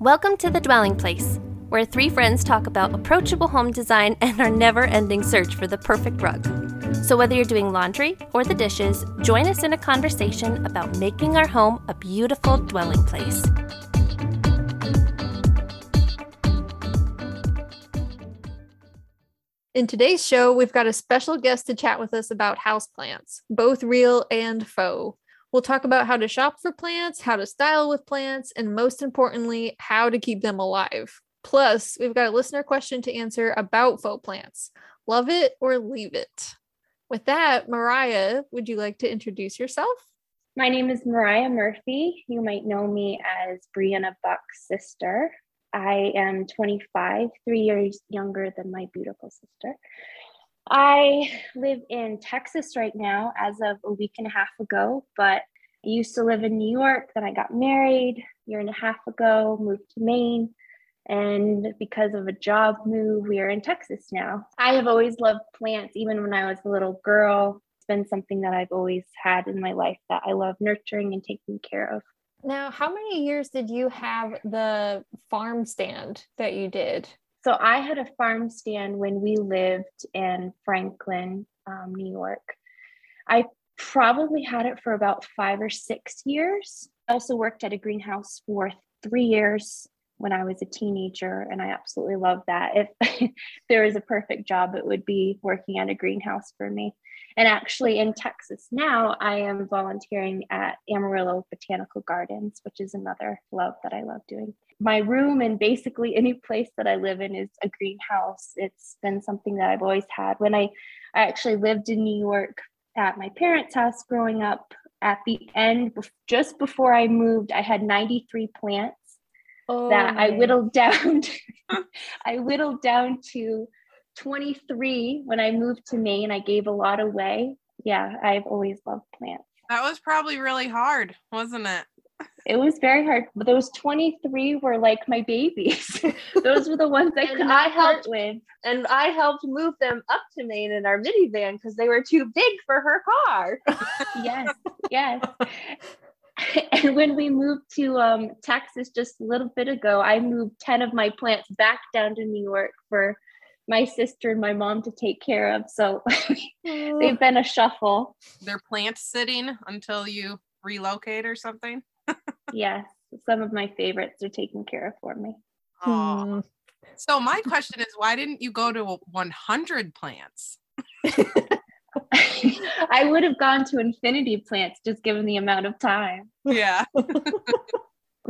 Welcome to The Dwelling Place, where three friends talk about approachable home design and our never ending search for the perfect rug. So, whether you're doing laundry or the dishes, join us in a conversation about making our home a beautiful dwelling place. In today's show, we've got a special guest to chat with us about houseplants, both real and faux. We'll talk about how to shop for plants, how to style with plants, and most importantly, how to keep them alive. Plus, we've got a listener question to answer about faux plants. Love it or leave it. With that, Mariah, would you like to introduce yourself? My name is Mariah Murphy. You might know me as Brianna Buck's sister. I am 25, three years younger than my beautiful sister. I live in Texas right now as of a week and a half ago, but I used to live in New York. Then I got married a year and a half ago, moved to Maine. And because of a job move, we are in Texas now. I have always loved plants, even when I was a little girl. It's been something that I've always had in my life that I love nurturing and taking care of. Now, how many years did you have the farm stand that you did? So I had a farm stand when we lived in Franklin, um, New York. I probably had it for about five or six years. I also worked at a greenhouse for three years when I was a teenager, and I absolutely loved that. If there was a perfect job, it would be working at a greenhouse for me. And actually, in Texas now, I am volunteering at Amarillo Botanical Gardens, which is another love that I love doing. My room and basically any place that I live in is a greenhouse. It's been something that I've always had. When I, I actually lived in New York at my parents' house growing up, at the end, just before I moved, I had 93 plants oh, that I whittled down. To, I whittled down to 23 when I moved to Maine. I gave a lot away. Yeah, I've always loved plants. That was probably really hard, wasn't it? It was very hard. But those 23 were like my babies. those were the ones that could I helped with. And I helped move them up to Maine in our minivan because they were too big for her car. yes, yes. and when we moved to um, Texas just a little bit ago, I moved 10 of my plants back down to New York for my sister and my mom to take care of. So they've been a shuffle. They're plant sitting until you relocate or something. Yes, some of my favorites are taken care of for me. Hmm. So my question is, why didn't you go to 100 plants? I would have gone to infinity plants just given the amount of time. Yeah.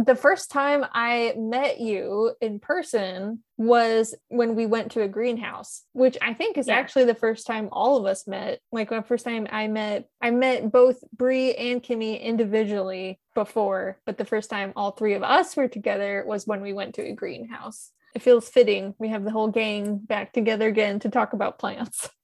the first time I met you in person was when we went to a greenhouse, which I think is yeah. actually the first time all of us met. Like the first time I met, I met both Bree and Kimmy individually before, but the first time all three of us were together was when we went to a greenhouse. It feels fitting. We have the whole gang back together again to talk about plants.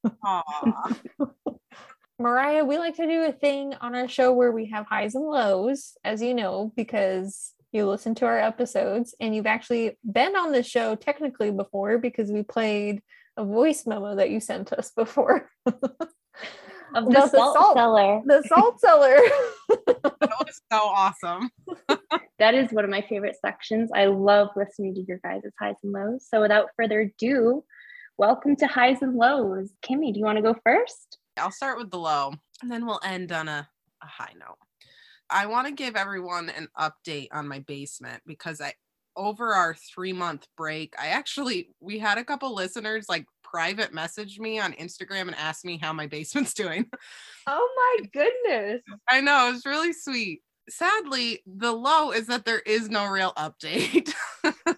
Mariah, we like to do a thing on our show where we have highs and lows, as you know, because you listen to our episodes and you've actually been on the show technically before because we played a voice memo that you sent us before. of the, the salt, salt, cellar. The salt cellar. that was so awesome. that is one of my favorite sections. I love listening to your guys' highs and lows. So without further ado, welcome to highs and lows. Kimmy, do you want to go first? I'll start with the low and then we'll end on a, a high note. I want to give everyone an update on my basement because I over our 3 month break, I actually we had a couple listeners like private message me on Instagram and ask me how my basement's doing. Oh my goodness. I know, it's really sweet. Sadly, the low is that there is no real update.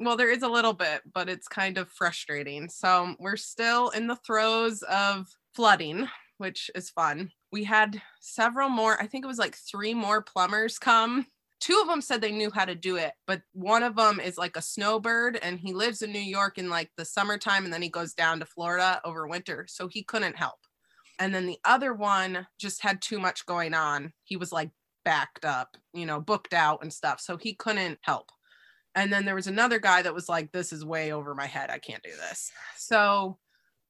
well, there is a little bit, but it's kind of frustrating. So, we're still in the throes of flooding, which is fun we had several more, I think it was like three more plumbers come. Two of them said they knew how to do it, but one of them is like a snowbird and he lives in New York in like the summertime and then he goes down to Florida over winter. So he couldn't help. And then the other one just had too much going on. He was like backed up, you know, booked out and stuff. So he couldn't help. And then there was another guy that was like, this is way over my head. I can't do this. So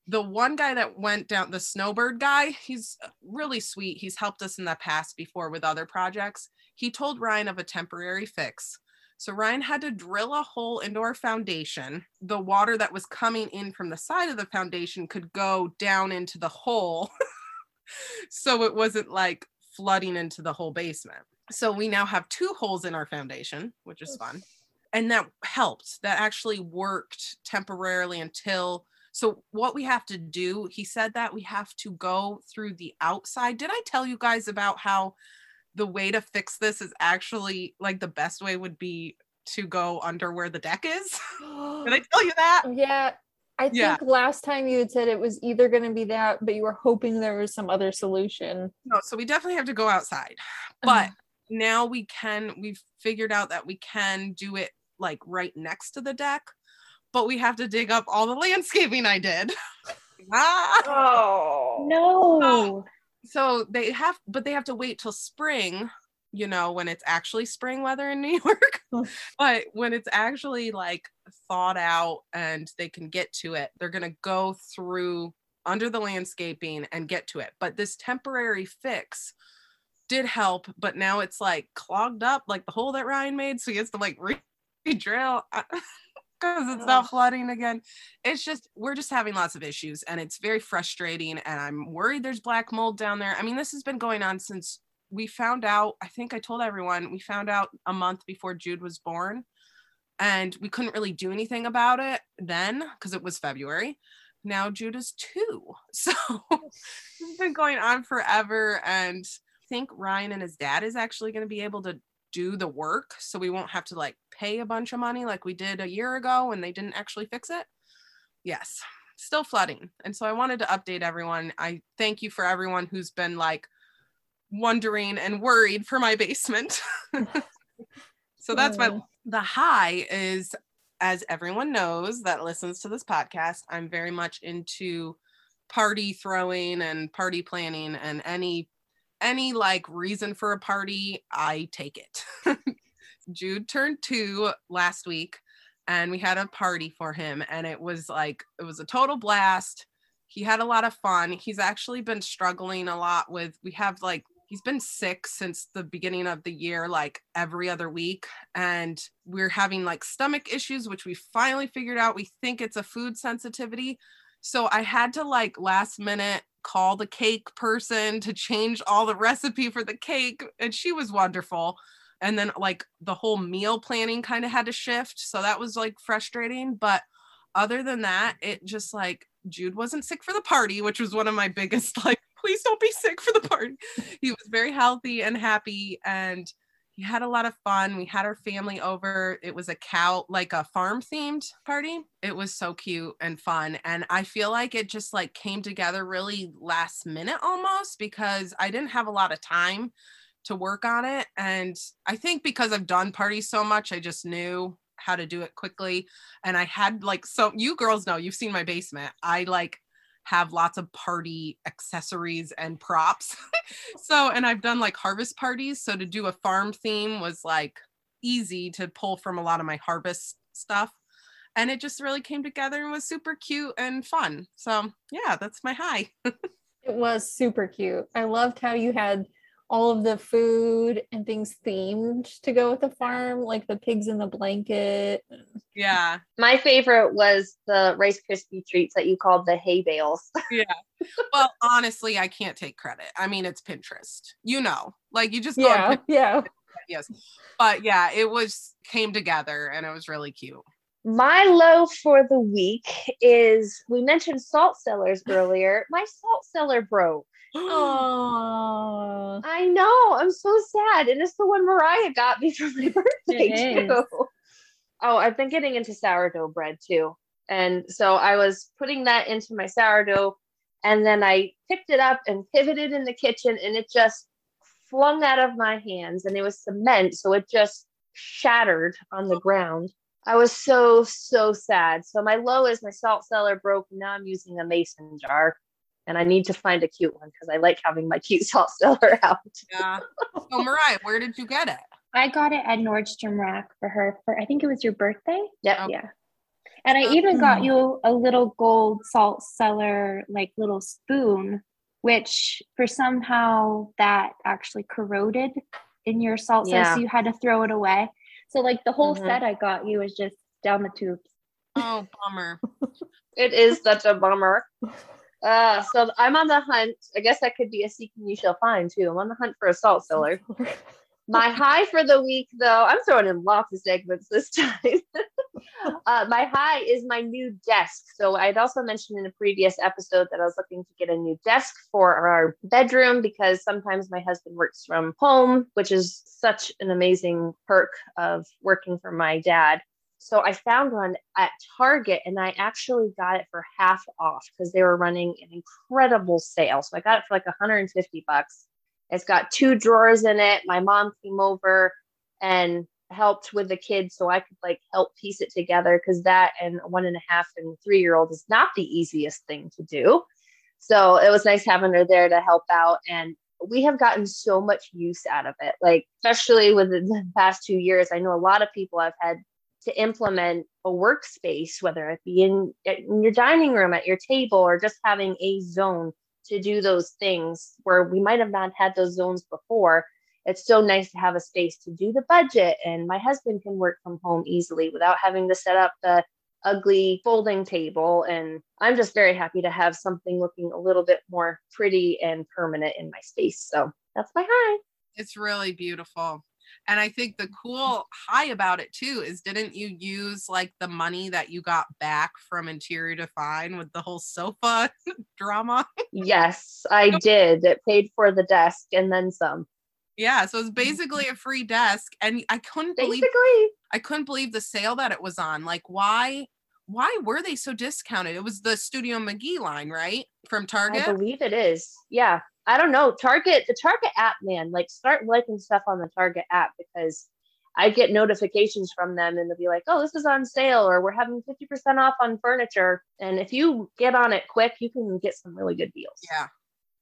the one guy that went down the snowbird guy he's uh, really sweet he's helped us in the past before with other projects he told ryan of a temporary fix So Ryan had to drill a hole into our foundation. The water that was coming in from the side of the foundation could go down into the hole. so it wasn't like flooding into the whole basement. So we now have two holes in our foundation, which is fun. And that helped. That actually worked temporarily until so what we have to do, he said that we have to go through the outside. Did I tell you guys about how the way to fix this is actually like the best way would be to go under where the deck is? Did I tell you that? Yeah. I think Yeah. last time you had said it was either going to be that, but you were hoping there was some other solution. No, so we definitely have to go outside. Uh-huh. But now we can we've figured out that we can do it like right next to the deck, but we have to dig up all the landscaping I did. ah! Oh. No. so they have but they have to wait till spring you know when it's actually spring weather in new york but when it's actually like thawed out and they can get to it they're going to go through under the landscaping and get to it but this temporary fix did help but now it's like clogged up like the hole that ryan made so he has to like re-drill because it's not flooding again. It's just we're just having lots of issues and it's very frustrating and i'm worried there's black mold down there. I mean this has been going on since we found out i think i told everyone we found out a month before jude was born and we couldn't really do anything about it then because it was february. Now jude is two so it's been going on forever and i think ryan and his dad is actually going to be able to do the work so we won't have to like pay a bunch of money like we did a year ago when they didn't actually fix it. Yes still flooding and so i wanted to update everyone. I thank you for everyone who's been like wondering and worried for my basement. So that's my the high is as everyone knows that listens to this podcast i'm very much into party throwing and party planning and any any like reason for a party i take it. Jude turned two last week and we had a party for him and it was like it was a total blast. He had a lot of fun. He's actually been struggling a lot with we have like he's been sick since the beginning of the year like every other week and we're having like stomach issues which we finally figured out. We think it's a food sensitivity so i had to like last minute call the cake person to change all the recipe for the cake and she was wonderful. And then like the whole meal planning kind of had to shift so that was like frustrating. But other than that it just like jude wasn't sick for the party which was one of my biggest like please don't be sick for the party. He was very healthy and happy and he had a lot of fun we had our family over it was a cow like a farm themed party it was so cute and fun and i feel like it just like came together really last minute almost because i didn't have a lot of time to work on it. And I think because I've done parties so much, I just knew how to do it quickly. And I had like, so you girls know, you've seen my basement. I like have lots of party accessories and props. so, and I've done like harvest parties. So to do a farm theme was like easy to pull from a lot of my harvest stuff. And it just really came together and was super cute and fun. So, yeah, that's my high. It was super cute. I loved how you had all of the food and things themed to go with the farm, like the pigs in the blanket. yeah. My favorite was the Rice Krispie treats that you called the hay bales. Yeah. Well, honestly, I can't take credit. I mean, it's Pinterest. You know, like you just go Yeah, yeah. yes. But yeah, it was came together and it was really cute. My low for the week is we mentioned salt cellars earlier. My salt cellar broke. Oh, I know. I'm so sad. And it's the one Mariah got me for my birthday too. Oh, I've been getting into sourdough bread too. And so I was putting that into my sourdough and then I picked it up and pivoted in the kitchen and it just flung out of my hands and it was cement. So it just shattered on the ground. I was so, so sad. So my low is my salt cellar broke. Now I'm using a mason jar and I need to find a cute one because I like having my cute salt cellar out. Yeah. So Mariah, where did you get it? I got it at Nordstrom Rack for her for I think it was your birthday. Yep. Okay. Yeah. And I even got you a little gold salt cellar, like little spoon, which for somehow that actually corroded in your salt cellar. So you had to throw it away. So like the whole Mhm. set I got you was just down the tubes. Oh, bummer. It is such a bummer. Uh, so I'm on the hunt. I guess that could be a seeking you shall find too. I'm on the hunt for a salt cellar. My high for the week, though, I'm throwing in lots of segments this time. uh, my high is my new desk. So I'd also mentioned in a previous episode that I was looking to get a new desk for our bedroom because sometimes my husband works from home, which is such an amazing perk of working for my dad. So I found one at Target and I actually got it for half off because they were running an incredible sale. So I got it for like 150 bucks. It's got two drawers in it. My mom came over and helped with the kids so I could like help piece it together because that and one and a half and three year old is not the easiest thing to do. So it was nice having her there to help out. And we have gotten so much use out of it. Like, especially within the past two years, I know a lot of people I've had to implement a workspace, whether it be in, in your dining room, at your table, or just having a zone to do those things where we might have not had those zones before. It's so nice to have a space to do the budget, and my husband can work from home easily without having to set up the ugly folding table. And I'm just very happy to have something looking a little bit more pretty and permanent in my space. So that's my high. It's really beautiful. And I think the cool high about it too is didn't you use like the money that you got back from Interior Define with the whole sofa drama? Yes, I did. It paid for the desk and then some. Yeah, so it's basically a free desk and I couldn't believe Basically, I couldn't believe the sale that it was on. Like why why were they so discounted? It was the Studio McGee line, right? From Target. I believe it is. Yeah. I don't know. Target, the Target app, man, like start liking stuff on the Target app because I get notifications from them and they'll be like, oh, this is on sale or we're having 50% off on furniture. And if you get on it quick, you can get some really good deals. Yeah.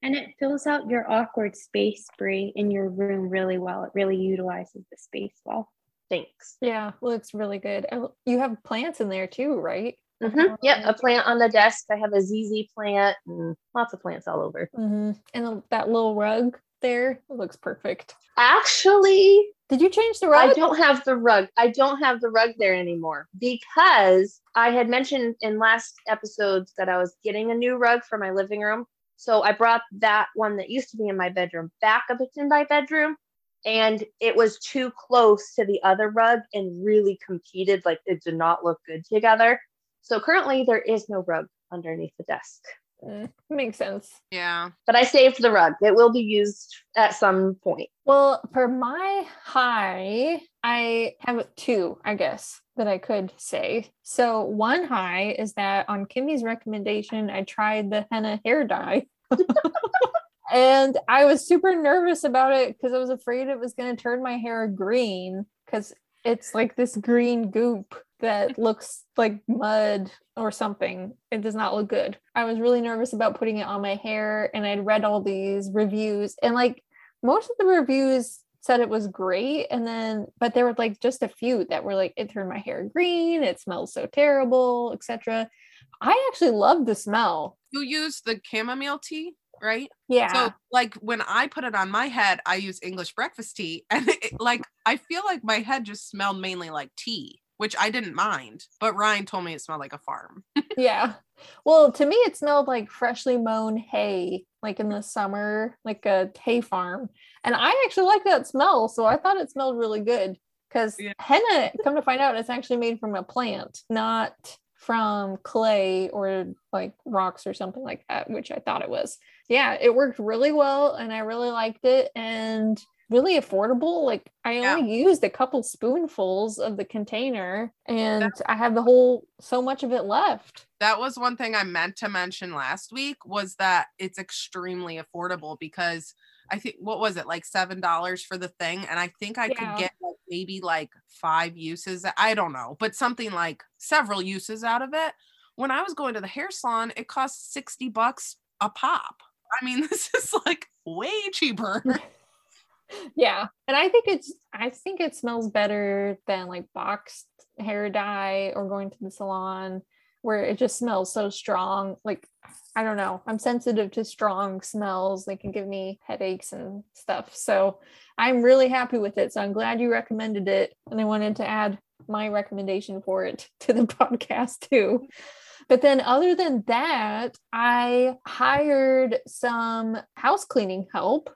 And it fills out your awkward space, Bree, in your room really well. It really utilizes the space well. Thanks. Yeah, looks really good. Oh, you have plants in there too, right? Hmm Yep. A plant on the desk. I have a ZZ plant and lots of plants all over. hmm And that little rug there looks perfect. Actually, Did you change the rug? I don't have the rug. I don't have the rug there anymore because I had mentioned in last episodes that I was getting a new rug for my living room. So I brought that one that used to be in my bedroom back up into my bedroom. And it was too close to the other rug and really competed. Like it did not look good together. So currently there is no rug underneath the desk. Mm, makes sense. Yeah. But I saved the rug. It will be used at some point. Well, for my high, I have two, I guess, that I could say. So, one high is that on Kimmy's recommendation, I tried the henna hair dye. and I was super nervous about it because I was afraid it was going to turn my hair green because it's like this green goop that looks like mud or something. It does not look good. I was really nervous about putting it on my hair and I'd read all these reviews and like most of the reviews said it was great and then but there were like just a few that were like it turned my hair green, it smells so terrible, etc. I actually love the smell. You use the chamomile tea, right? Yeah. So like when I put it on my head, I use English breakfast tea and it, like I feel like my head just smelled mainly like tea, which I didn't mind, but Ryan told me it smelled like a farm. yeah. Well, to me, it smelled like freshly mown hay, like in the summer, like a hay farm. And I actually like that smell. So I thought it smelled really good because Yeah. henna, come to find out, it's actually made from a plant, not from clay or like rocks or something like that, which I thought it was. Yeah, it worked really well and I really liked it. And really affordable. Like I Yeah. only used a couple spoonfuls of the container and I have the whole so much of it left. that was one thing I meant to mention last week was that it's extremely affordable because I think what was it like seven dollars for the thing, and I think I Yeah. could get like, maybe like five uses. I don't know, but something like several uses out of it. When I was going to the hair salon, it cost sixty bucks a pop. I mean, this is like way cheaper. Yeah. And I think it's I think it smells better than like boxed hair dye or going to the salon. where it just smells so strong. Like I don't know. I'm sensitive to strong smells. They can give me headaches and stuff. So I'm really happy with it. So I'm glad you recommended it. And I wanted to add my recommendation for it to the podcast too. But then, other than that, I hired some house cleaning help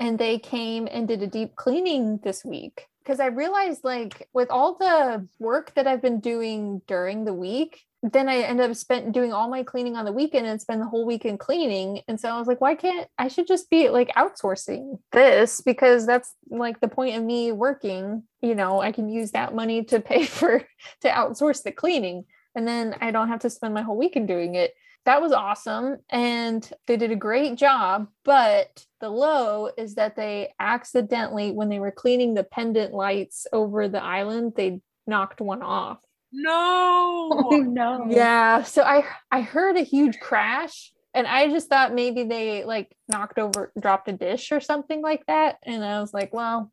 and they came and did a deep cleaning this week because I realized like with all the work that I've been doing during the week, then I end up spent doing all my cleaning on the weekend and spend the whole weekend cleaning. And so I was like, why can't I should just be like outsourcing this because that's like the point of me working. You know, I can use that money to pay for to outsource the cleaning. And then I don't have to spend my whole weekend doing it that was awesome and they did a great job but the low is that they accidentally when they were cleaning the pendant lights over the island they knocked one off no Oh no. yeah so i i heard a huge crash and i just thought maybe they like knocked over dropped a dish or something like that and i was like well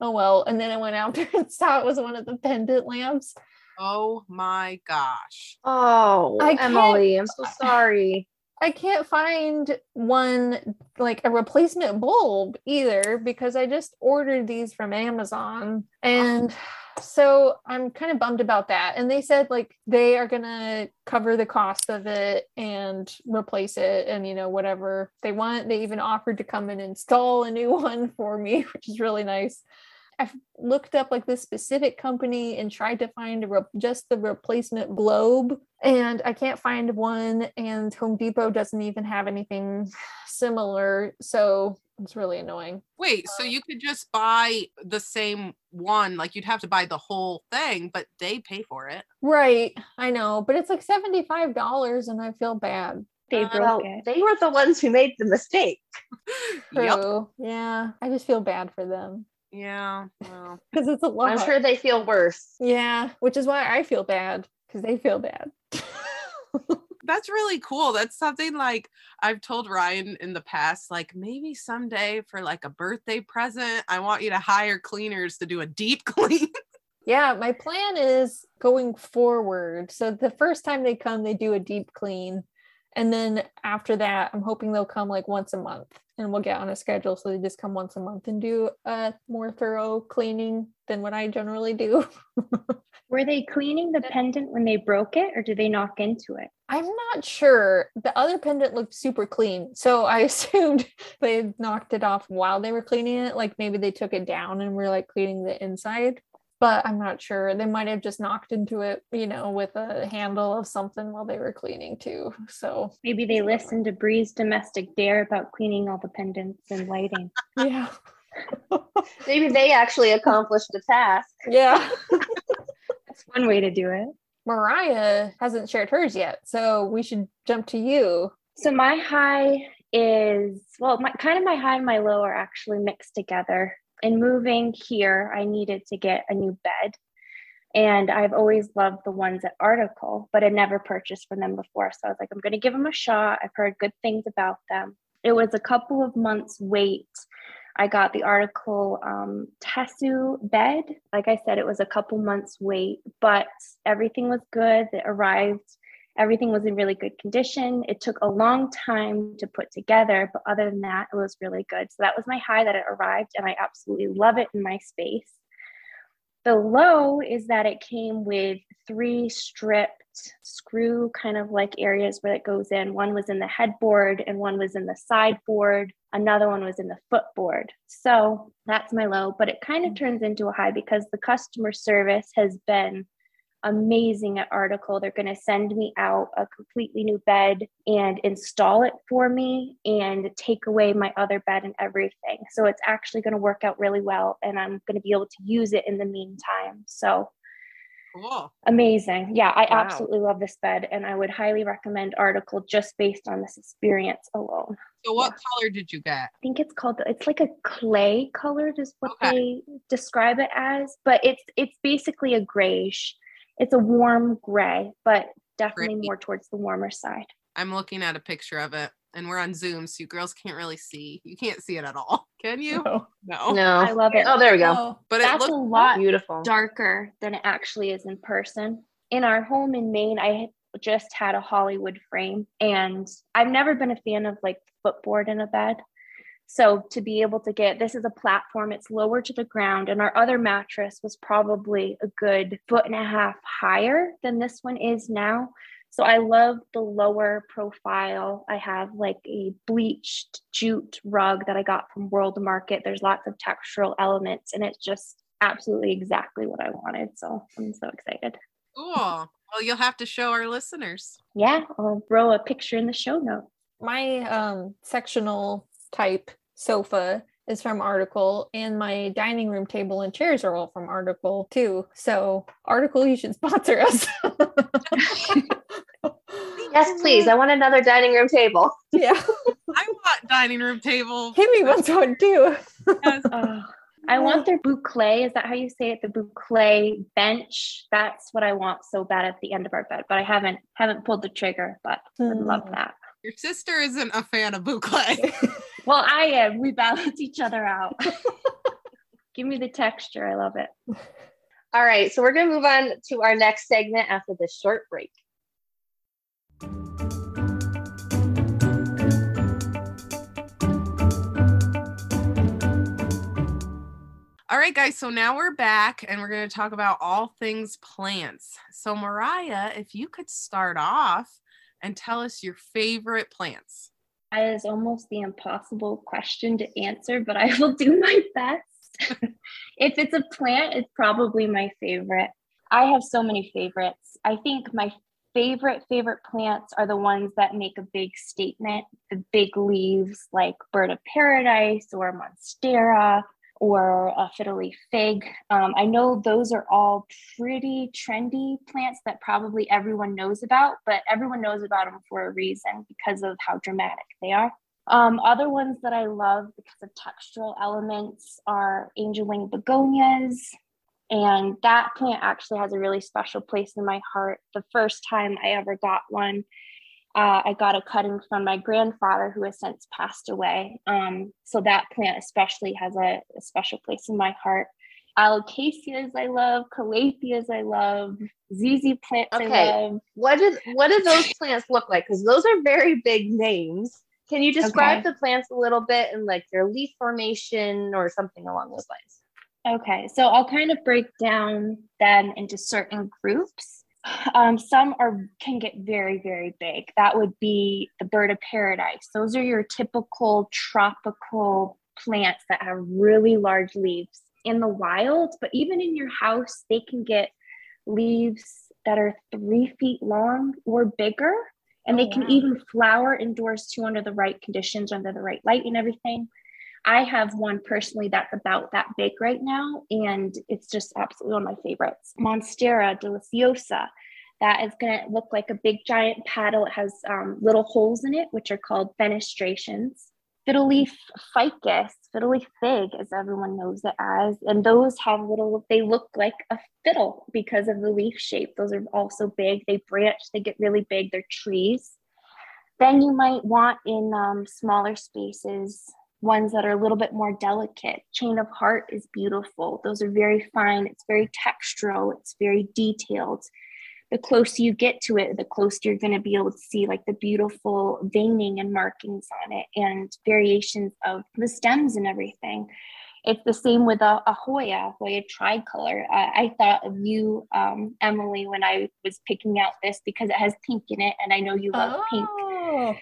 oh well and then i went out there and saw it was one of the pendant lamps Oh my gosh. Oh, I Emily, I'm so sorry. I can't find one like a replacement bulb either because I just ordered these from Amazon. And so I'm kind of bummed about that. And they said like they are going to cover the cost of it and replace it and, you know, whatever they want. They even offered to come and install a new one for me, which is really nice. I've looked up like this specific company and tried to find a re- just the replacement globe, and I can't find one. And Home Depot doesn't even have anything similar, so it's really annoying. Wait, so you could just buy the same one, like you'd have to buy the whole thing, but they pay for it. Right, I know, but it's like seventy five dollars, and I feel bad. They Uh, broke Well, it. they were the ones who made the mistake. Yep. True. Yeah, I just feel bad for them Yeah. Well, because it's a lot. I'm sure they feel worse. Yeah, which is why I feel bad because they feel bad. that's really cool. That's something like I've told Ryan in the past, like maybe someday for like a birthday present, I want you to hire cleaners to do a deep clean. Yeah, my plan is going forward. So the first time they come, they do a deep clean. And then after that, I'm hoping they'll come like once a month and we'll get on a schedule. So they just come once a month and do a more thorough cleaning than what I generally do. Were they cleaning the pendant when they broke it or did they knock into it? I'm not sure. The other pendant looked super clean. So I assumed they knocked it off while they were cleaning it. Like maybe they took it down and were like cleaning the inside. But I'm not sure. They might have just knocked into it, you know, with a handle of something while they were cleaning too. So Maybe they listened to Bree's domestic dare about cleaning all the pendants and lighting. yeah. Maybe they actually accomplished the task. yeah. That's one way to do it. Mariah hasn't shared hers yet. So we should jump to you. So my high is well, my kind of my high and my low are actually mixed together. In moving here, I needed to get a new bed. And I've always loved the ones at Article, but I'd never purchased from them before. So I was like, I'm going to give them a shot. I've heard good things about them. It was a couple of months wait. I got the Article um, Tessu bed. Like I said, it was a couple months wait, but everything was good. It arrived Everything was in really good condition. It took a long time to put together, but other than that, it was really good. So that was my high that it arrived, and I absolutely love it in my space. The low is that it came with three stripped screw kind of like areas where it goes in. One was in the headboard, and one was in the sideboard. Another one was in the footboard. So that's my low, but it kind of mm. turns into a high because the customer service has been amazing at article they're going to send me out a completely new bed and install it for me and take away my other bed and everything so it's actually going to work out really well and i'm going to be able to use it in the meantime so cool. amazing yeah i Wow. absolutely love this bed and i would highly recommend article just based on this experience alone So what color did you get? I think it's called it's like a clay colored is what Okay. they describe it as, but it's it's basically a grayish. It's a warm gray, but definitely Pretty. more towards the warmer side. I'm looking at a picture of it and we're on Zoom, so you girls can't really see. You can't see it at all. Can you? Oh, No. No. I love it. Oh, there we go. oh, But it looks a lot Beautiful. darker than it actually is in person. In our home in Maine, I just had a Hollywood frame. And I've never been a fan of like footboard in a bed. So to be able to get this is a platform, it's lower to the ground, and our other mattress was probably a good foot and a half higher than this one is now. So I love the lower profile. I have like a bleached jute rug that I got from World Market. There's lots of textural elements, and it's just absolutely exactly what I wanted. So I'm so excited. Cool. Well, you'll have to show our listeners. Yeah, I'll throw a picture in the show notes. My um, sectional type sofa is from Article, and my dining room table and chairs are all from Article too. So, Article, you should sponsor us. yes, please. I want another dining room table. Yeah. I want dining room table. Kimmy wants one too. Yes. Oh, I want their boucle. Is that how you say it? The boucle bench. That's what I want so bad at the end of our bed, but I haven't haven't pulled the trigger. But I love mm. that. Your sister isn't a fan of boucle. Well, I am. We balance each other out. Give me the texture. I love it. All right, so we're going to move on to our next segment after this short break. All right, guys. So now we're back and we're going to talk about all things plants. So, Mariah, if you could start off and tell us your favorite plants. That is almost the impossible question to answer, but I will do my best. if it's a plant, it's probably my favorite. I have so many favorites. I think my favorite favorite plants are the ones that make a big statement, the big leaves like bird of paradise or monstera or a fiddle leaf fig. Um, I know those are all pretty trendy plants that probably everyone knows about, but everyone knows about them for a reason because of how dramatic they are. Um, other ones that I love because of textural elements are angel wing begonias. And that plant actually has a really special place in my heart. The first time I ever got one, uh, I got a cutting from my grandfather who has since passed away. Um, so that plant especially has a, a special place in my heart. Alocasias I love, calatheas I love, ZZ plants I Okay. love. What did what do those plants look like? Because those are very big names. Can you describe Okay. the plants a little bit and like their leaf formation or something along those lines? Okay, so I'll kind of break down them into certain groups. Um, some are can get very, very big. That would be the bird of paradise. Those are your typical tropical plants that have really large leaves in the wild, but even in your house, they can get leaves that are three feet long or bigger. And Oh, they can wow. even flower indoors too under the right conditions, under the right light and everything. I have one personally that's about that big right now, and it's just absolutely one of my favorites. Monstera deliciosa. That is going to look like a big giant paddle. It has um, little holes in it, which are called fenestrations. Fiddle leaf ficus, fiddle leaf fig, as everyone knows it as. And those have little, they look like a fiddle because of the leaf shape. Those are also big. They branch, they get really big. They're trees. Then you might want in um, smaller spaces ones that are a little bit more delicate. Chain of Heart is beautiful. Those are very fine. It's very textural. It's very detailed. The closer you get to it, the closer you're going to be able to see like the beautiful veining and markings on it and variations of the stems and everything. It's the same with a, a Hoya, Hoya tricolor. Uh, I thought of you, um, Emily, when I was picking out this because it has pink in it, and I know you love pink Oh,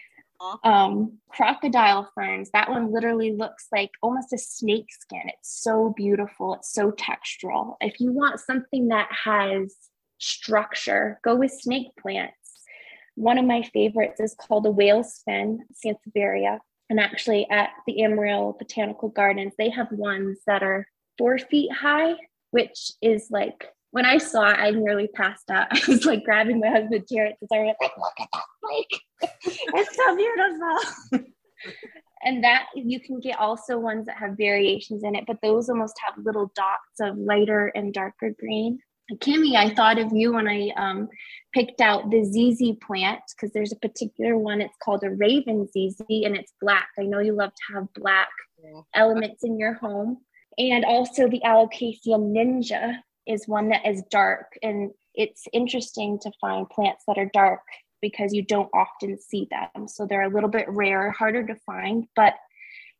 um crocodile ferns that one literally looks like almost a snake skin. It's so beautiful it's so textural. If you want something that has structure go with snake plants. One of my favorites is called a whale's fin sansevieria and actually at the amarillo botanical gardens they have ones that are four feet high which is like when I saw it, I nearly passed out. I was like grabbing my husband Jared because I was like, look at that snake. it's so beautiful. and that you can get also ones that have variations in it, but those almost have little dots of lighter and darker green. Kimmy, I thought of you when I um, picked out the ZZ plant because there's a particular one. It's called a Raven ZZ and it's black. I know you love to have black elements in your home. And also the Alocasia Ninja is one that is dark. And it's interesting to find plants that are dark because you don't often see them. So they're a little bit rare, harder to find. But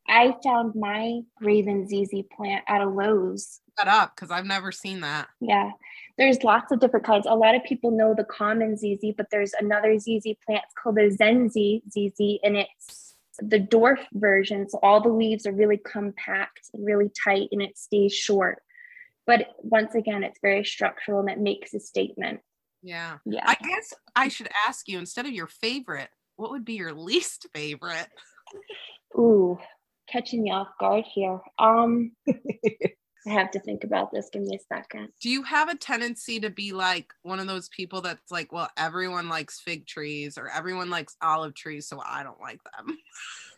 I found my Raven ZZ plant at a Lowe's. That up because I've never seen that. Yeah, there's lots of different kinds. A lot of people know the common ZZ, but there's another ZZ plant called the Zenzi ZZ, and it's the dwarf version. So all the leaves are really compact and really tight, and it stays short. But once again, it's very structural and it makes a statement. Yeah. Yeah. I guess I should ask you instead of your favorite, what would be your least favorite? Ooh, catching me off guard here. Um, I have to think about this. Give me a second. Do you have a tendency to be like one of those people that's like, well, everyone likes fig trees or everyone likes olive trees, so I don't like them?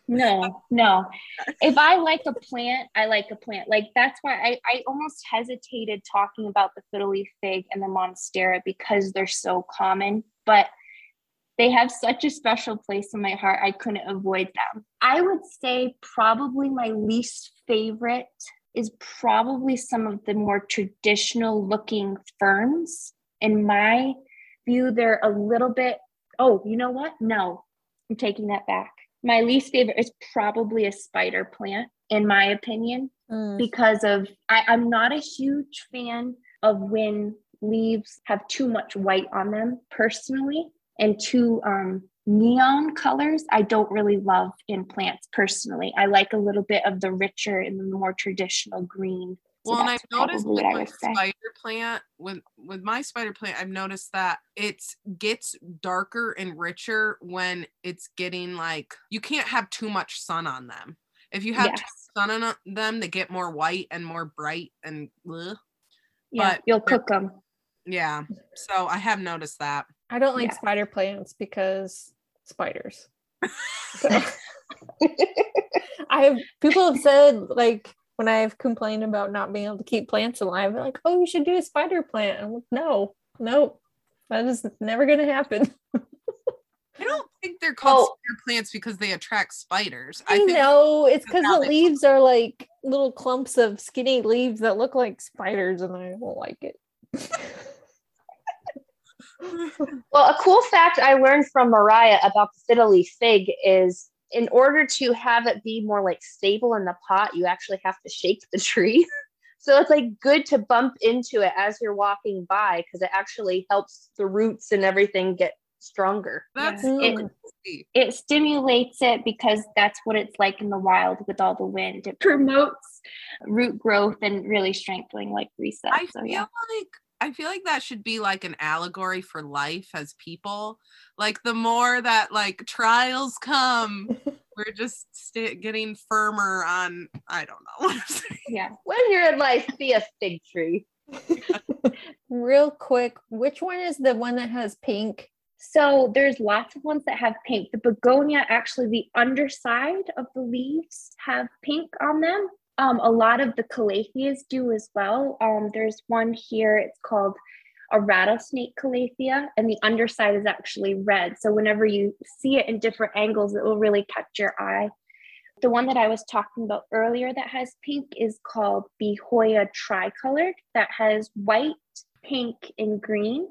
No, no. If I like a plant, I like a plant. Like that's why I, I almost hesitated talking about the fiddle leaf fig and the monstera because they're so common, but they have such a special place in my heart. I couldn't avoid them. I would say probably my least favorite is probably some of the more traditional looking ferns. In my view, they're a little bit, oh, you know what? No, I'm taking that back. My least favorite is probably a spider plant, in my opinion, Mm. because of I, I'm not a huge fan of when leaves have too much white on them personally and too um, neon colors. I don't really love in plants personally. I like a little bit of the richer and the more traditional green. So well, and I've noticed with my would say. spider plant, with with my spider plant, I've noticed that it gets darker and richer when it's getting like you can't have too much sun on them. If you have too Yes. much sun on them, they get more white and more bright and ugh. Yeah, but you'll cook them. yeah. So I have noticed that. I don't like Yeah. spider plants because spiders. So I have people have said like when I've complained about not being able to keep plants alive, they're like, "Oh, you should do a spider plant." I'm like, "No, nope, that is never going to happen." I don't think they're called Oh. spider plants because they attract spiders. I, I know it's because the leaves are like little clumps of skinny leaves that look like spiders, and I don't like it. Well, a cool fact I learned from Mariah about the fiddle leaf fig is in order to have it be more like stable in the pot, you actually have to shake the tree. so it's like good to bump into it as you're walking by because it actually helps the roots and everything get stronger. that's Yeah. so It- It stimulates it because that's what it's like in the wild with all the wind. It promotes root growth and really strengthening, like Lisa. I so feel yeah. like I feel like that should be like an allegory for life as people. Like the more that like trials come, we're just sta getting firmer on. I don't know what I'm saying. Yeah. When you're in life, be a fig tree. Real quick, which one is the one that has pink? So there's lots of ones that have pink. The begonia, actually, the underside of the leaves have pink on them. Um, a lot of the calatheas do as well. Um, there's one here, it's called a rattlesnake calathea, and the underside is actually red. So whenever you see it in different angles, it will really catch your eye. The one that I was talking about earlier that has pink is called Behoya tricolored, that has white, pink, and green.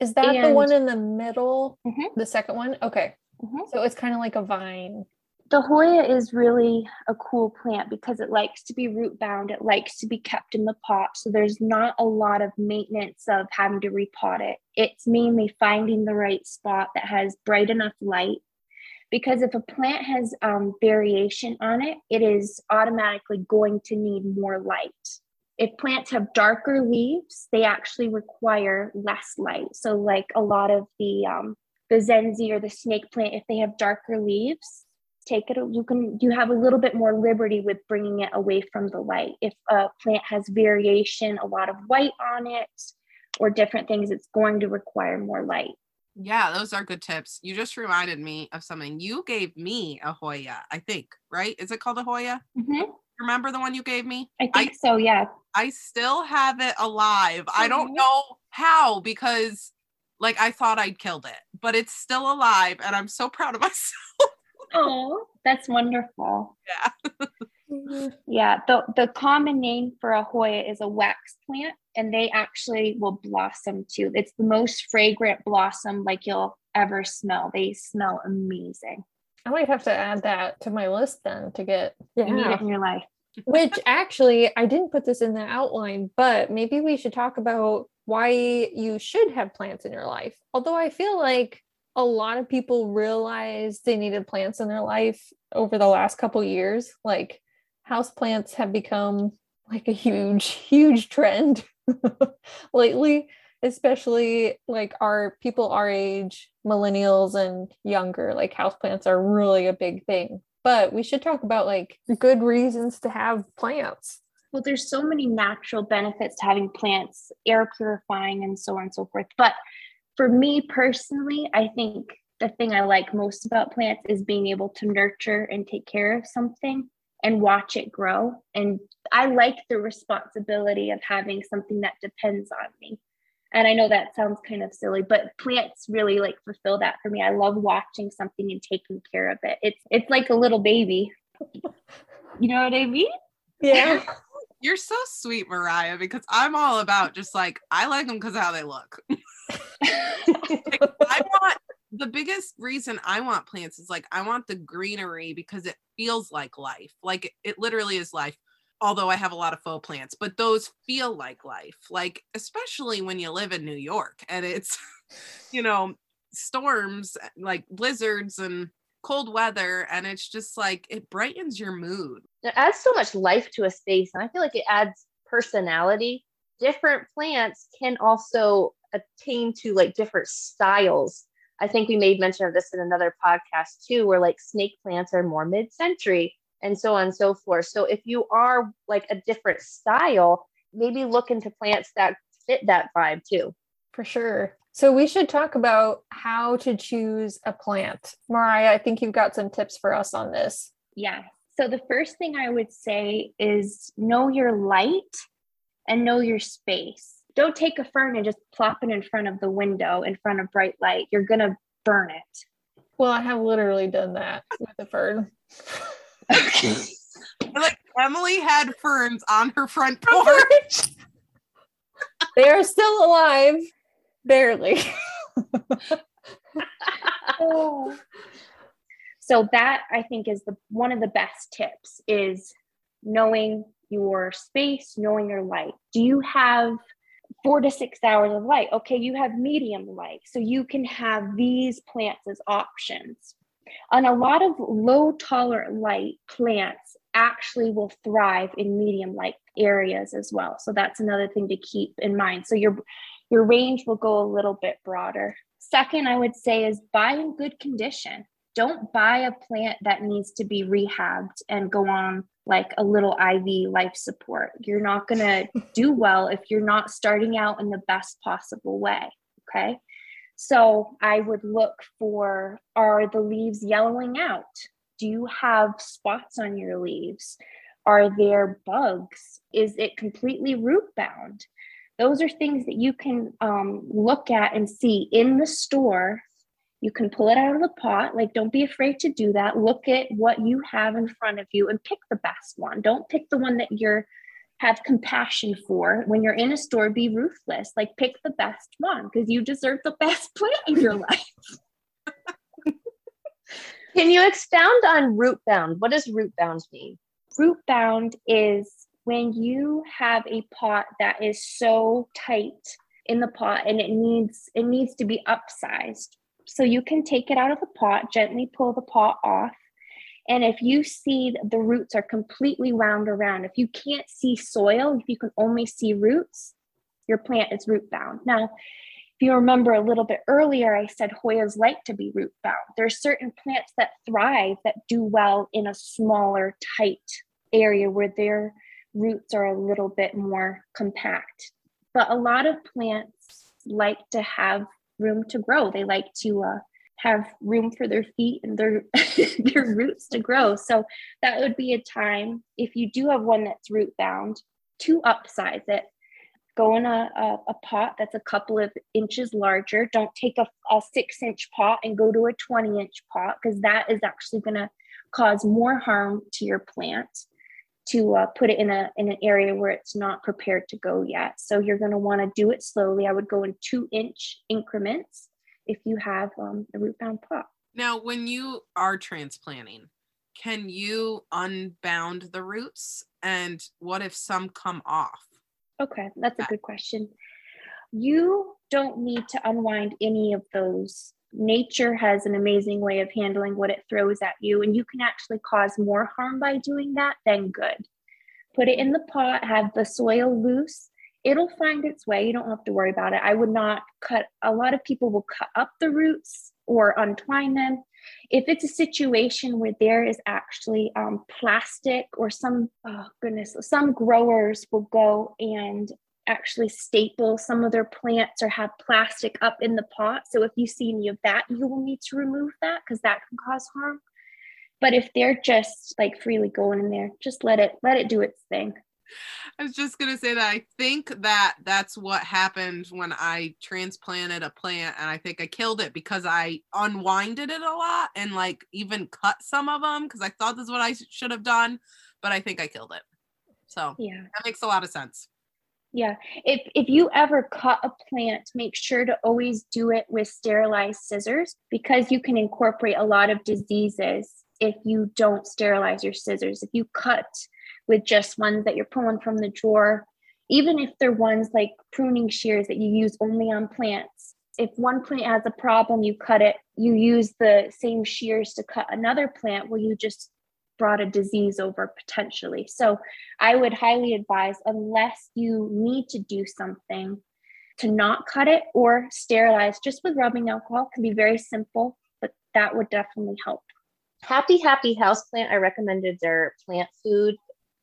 Is that the one in the middle? Mhm. The second one? Okay. Mhm. So it's kind of like a vine. The Hoya is really a cool plant because it likes to be root bound. It likes to be kept in the pot. So there's not a lot of maintenance of having to repot it. It's mainly finding the right spot that has bright enough light. Because if a plant has um, variation on it, it is automatically going to need more light. If plants have darker leaves, they actually require less light. So, like a lot of the um, the zenzi or the snake plant, if they have darker leaves, take it you can you have a little bit more liberty with bringing it away from the light if a plant has variation a lot of white on it or different things it's going to require more light Yeah, those are good tips. You just reminded me of something. You gave me a Hoya, I think, right? Is it called a Hoya? Remember the one you gave me? i think so yeah I still have it alive. I don't Mhm. know how because like I thought I'd killed it, but it's still alive and I'm so proud of myself. Oh that's wonderful Yeah. Yeah, the, the common name for a Hoya is a wax plant, and they actually will blossom too. It's the most fragrant blossom like you'll ever smell. They smell amazing. I might have to add that to my list then to get You need it in your life. Which actually, I didn't put this in the outline, but maybe we should talk about why you should have plants in your life. Although I feel like a lot of people realize they needed plants in their life over the last couple years. Like house plants have become like a huge, huge trend lately, especially like our people our age, millennials and younger, like house plants are really a big thing. But we should talk about like good reasons to have plants. Well, there's so many natural benefits to having plants, air purifying, and so on and so forth. But for me personally, I think the thing I like most about plants is being able to nurture and take care of something and watch it grow. And I like the responsibility of having something that depends on me. And I know that sounds kind of silly, but plants really like fulfill that for me. I love watching something and taking care of it. It's it's like a little baby. You know what I mean? Yeah. You're so sweet, Mariah, because I'm all about just like I like them because how they look. like, I want the biggest reason I want plants is like I want the greenery because it feels like life. Like it, it literally is life. Although I have a lot of faux plants, but those feel like life. Like especially when you live in New York and it's you know storms like blizzards and cold weather and it's just like it brightens your mood. It adds so much life to a space, and I feel like it adds personality. Different plants can also attain to like different styles. I think we made mention of this in another podcast too, where like snake plants are more mid century and so on and so forth. So if you are like a different style, maybe look into plants that fit that vibe too. For sure. So we should talk about how to choose a plant. Mariah, I think you've got some tips for us on this. Yeah. So the first thing I would say is know your light and know your space. Don't take a fern and just plop it in front of the window in front of bright light. You're going to burn it. Well, I have literally done that with a fern. like Emily had ferns on her front porch. they are still alive, barely. so that I think is the one of the best tips is knowing your space, knowing your light. Do you have four to six hours of light? Okay, you have medium light. So you can have these plants as options. And a lot of low tolerant light plants actually will thrive in medium light areas as well. So that's another thing to keep in mind. So your your range will go a little bit broader. Second, I would say is buy in good condition. Don't buy a plant that needs to be rehabbed and go on like a little IV life support. You're not going to do well if you're not starting out in the best possible way. Okay. So I would look for are the leaves yellowing out? Do you have spots on your leaves? Are there bugs? Is it completely root bound? Those are things that you can um, look at and see in the store. You can pull it out of the pot. Like, don't be afraid to do that. Look at what you have in front of you and pick the best one. Don't pick the one that you're have compassion for when you're in a store be ruthless like pick the best one because you deserve the best plant in your life can you expound on root bound what does root bound mean root bound is when you have a pot that is so tight in the pot and it needs it needs to be upsized so you can take it out of the pot gently pull the pot off and if you see the roots are completely wound around, if you can't see soil, if you can only see roots, your plant is root bound. Now, if you remember a little bit earlier, I said Hoyas like to be root bound. There are certain plants that thrive that do well in a smaller, tight area where their roots are a little bit more compact. But a lot of plants like to have room to grow. They like to uh, have room for their feet and their their roots to grow. So that would be a time if you do have one that's root bound to upsize it. Go in a, a, a pot that's a couple of inches larger. Don't take a, a six inch pot and go to a 20 inch pot because that is actually going to cause more harm to your plant. To uh, put it in a in an area where it's not prepared to go yet. So you're going to want to do it slowly. I would go in two inch increments if you have um, a root bound pot. Now, when you are transplanting, can you unbound the roots? And what if some come off? Okay, that's a good question. You don't need to unwind any of those. Nature has an amazing way of handling what it throws at you, and you can actually cause more harm by doing that than good. Put it in the pot, have the soil loose. It'll find its way. You don't have to worry about it. I would not cut, a lot of people will cut up the roots or untwine them. If it's a situation where there is actually um, plastic or some, oh goodness, some growers will go and actually staple some of their plants or have plastic up in the pot. So if you see any of that, you will need to remove that because that can cause harm. But if they're just like freely going in there, just let it let it do its thing. I was just gonna say that I think that that's what happened when I transplanted a plant, and I think I killed it because I unwinded it a lot and like even cut some of them because I thought this is what I should have done, but I think I killed it. So yeah, that makes a lot of sense. Yeah. If if you ever cut a plant, make sure to always do it with sterilized scissors because you can incorporate a lot of diseases if you don't sterilize your scissors. If you cut with just ones that you're pulling from the drawer, even if they're ones like pruning shears that you use only on plants, if one plant has a problem, you cut it, you use the same shears to cut another plant, well, you just brought a disease over potentially. So I would highly advise, unless you need to do something, to not cut it or sterilize just with rubbing alcohol can be very simple, but that would definitely help. Happy Happy Houseplant, I recommended their plant food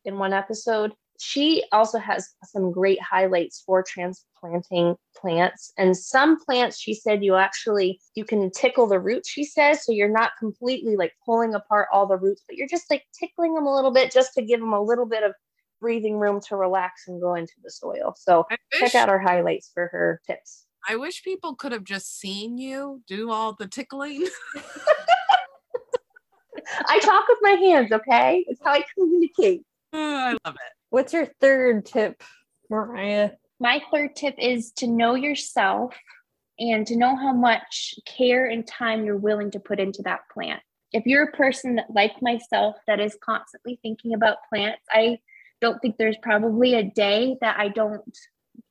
in one episode she also has some great highlights for transplanting plants. And some plants she said you actually you can tickle the roots she says. So you're not completely like pulling apart all the roots but you're just like tickling them a little bit just to give them a little bit of breathing room to relax and go into the soil. So wish, check out our highlights for her tips. I wish people could have just seen you do all the tickling. I talk with my hands okay? It's how i communicate. Oh, i love it What's your third tip, Mariah? My third tip is to know yourself and to know how much care and time you're willing to put into that plant. If you're a person that, like myself, that is constantly thinking about plants, I don't think there's probably a day that I don't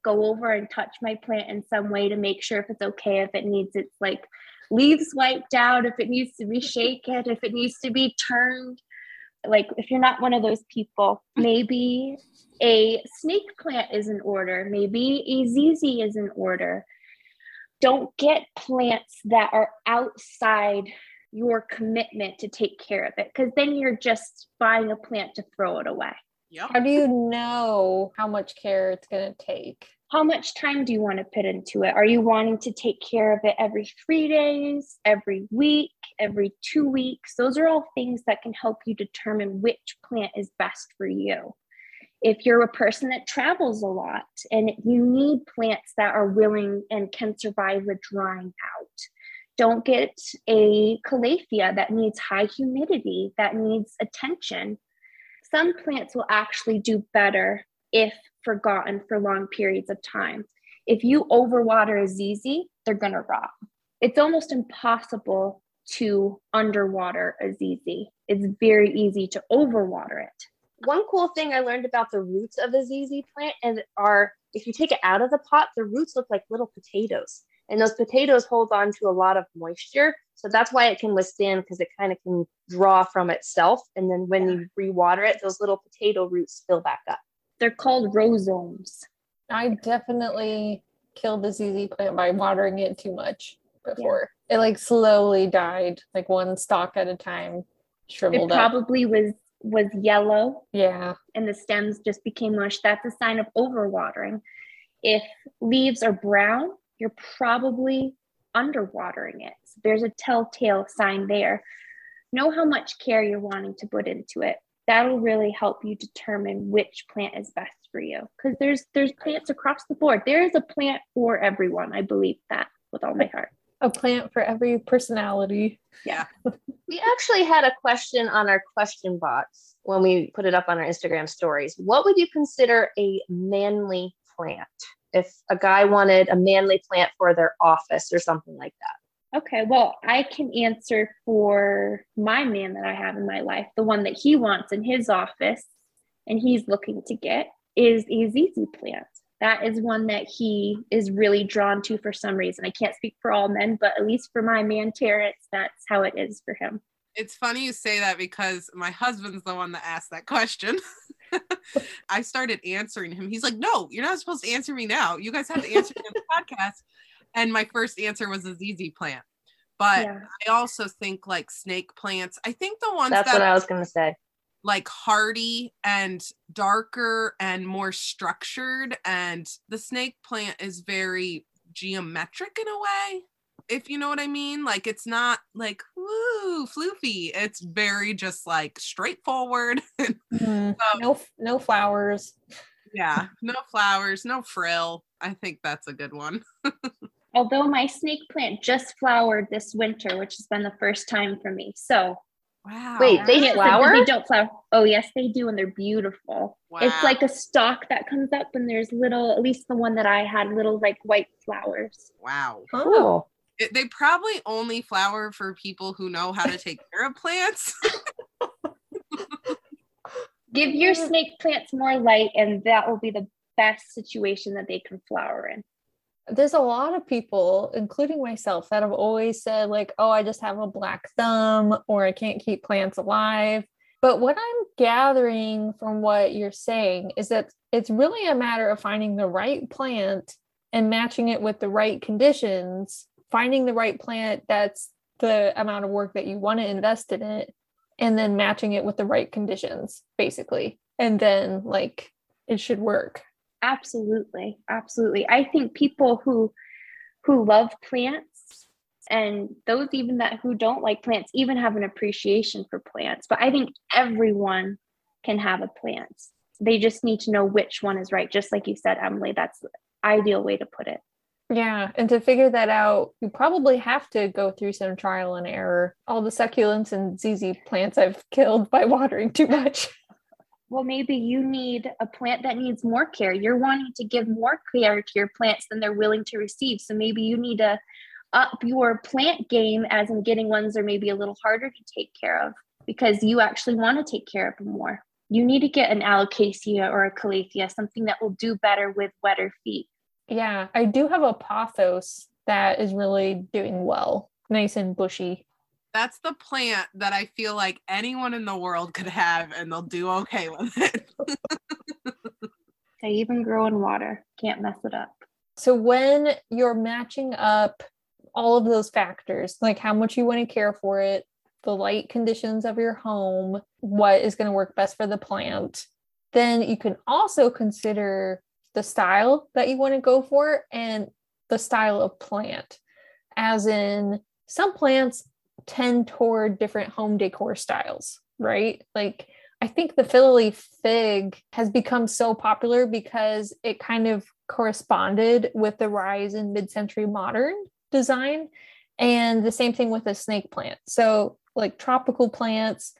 go over and touch my plant in some way to make sure if it's okay, if it needs its like leaves wiped out, if it needs to be shaken, if it needs to be turned like if you're not one of those people, maybe a snake plant is in order, maybe a ZZ is in order. Don't get plants that are outside your commitment to take care of it because then you're just buying a plant to throw it away. Yep. How do you know how much care it's going to take? how much time do you want to put into it? Are you wanting to take care of it every three days, every week, every two weeks? Those are all things that can help you determine which plant is best for you. If you're a person that travels a lot and you need plants that are willing and can survive the drying out, don't get a calathea that needs high humidity, that needs attention. Some plants will actually do better if forgotten for long periods of time. If you overwater a ZZ, they're going to rot. It's almost impossible to underwater a ZZ. It's very easy to overwater it. One cool thing I learned about the roots of the ZZ plant and are if you take it out of the pot, the roots look like little potatoes. And those potatoes hold on to a lot of moisture. So that's why it can withstand because it kind of can draw from itself. And then when you rewater it, those little potato roots fill back up. They're called rhizomes. I definitely killed the ZZ plant by watering it too much before. Yeah. It like slowly died, like one stalk at a time, shriveled it probably up. was was yellow. Yeah. And the stems just became mush. That's a sign of overwatering. If leaves are brown, you're probably underwatering it. So there's a telltale sign there. Know how much care you're wanting to put into it that'll really help you determine which plant is best for you because there's there's plants across the board there is a plant for everyone i believe that with all my heart A plant for every personality. Yeah. We actually had a question on our question box when we put it up on our Instagram stories. What would you consider a manly plant? If a guy wanted a manly plant for their office or something like that. Okay, well, I can answer for my man that I have in my life. The one that he wants in his office and he's looking to get is a ZZ plant. That is one that he is really drawn to for some reason. I can't speak for all men, but at least for my man Terrence, that's how it is for him. It's funny you say that because my husband's the one that asked that question. I started answering him. He's like, No, you're not supposed to answer me now. You guys have to answer me on the podcast. And my first answer was a ZZ plant. But Yeah. I also think like snake plants. I think the ones That's that what I was going to say. Like hardy and darker and more structured and the snake plant is very geometric in a way if you know what i mean. Like it's not like woo floofy. It's very just like straightforward. Mm, no, no flowers. yeah no flowers no frill. I think that's a good one. Although my snake plant just flowered this winter, which has been the first time for me. So wow Wait, they I can't say that flower? They don't flower. Oh yes, they do, and they're beautiful. Wow. It's like a stalk that comes up, and there's little. At least the one that I had, little like white flowers. wow Oh, Cool. It- they probably only flower for people who know how to take care of plants Give your snake plants more light, and that will be the best situation that they can flower in. There's a lot of people, including myself, that have always said, like, oh, I just have a black thumb or I can't keep plants alive. But what I'm gathering from what you're saying is that it's really a matter of finding the right plant and matching it with the right conditions, finding the right plant that's the amount of work that you want to invest in it, and then matching it with the right conditions, basically. And then, like, it should work. Absolutely, absolutely. I think people who who love plants and those even that who don't like plants even have an appreciation for plants. But I think everyone can have a plant. They just need to know which one is right. Just like you said, Emily, that's the ideal way to put it. Yeah, and to figure that out, you probably have to go through some trial and error. All the succulents and ZZ plants I've killed by watering too much. Well, maybe you need a plant that needs more care. You're wanting to give more care to your plants than they're willing to receive. So maybe you need to up your plant game as in getting ones that are maybe a little harder to take care of because you actually want to take care of them more. You need to get an alocasia or a calathea, something that will do better with wetter feet. Yeah, I do have a pothos that is really doing well. Nice and bushy. That's the plant that I feel like anyone in the world could have and they'll do okay with it. They even grow in water. Can't mess it up. So when you're matching up all of those factors, like how much you want to care for it, the light conditions of your home, what is going to work best for the plant, then you can also consider the style that you want to go for and the style of plant. As in, some plants tend toward different home decor styles, right? Like I think the leaf fig has become so popular because it kind of corresponded with the rise in mid-century modern design and the same thing with the snake plant. So like tropical plants,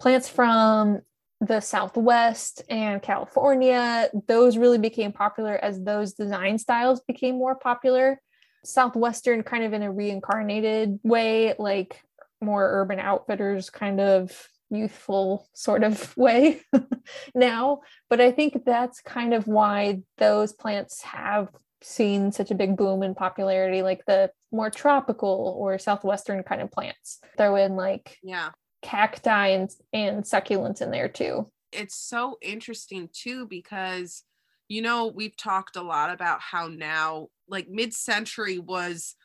plants from the Southwest and California, those really became popular as those design styles became more popular. Southwestern, kind of in a reincarnated way, like more urban outfitters, kind of youthful sort of way now. But I think that's kind of why those plants have seen such a big boom in popularity, like the more tropical or southwestern kind of plants. Throw in like yeah. cacti and, and succulents in there too. It's so interesting too because you know, we've talked a lot about how now like mid-century was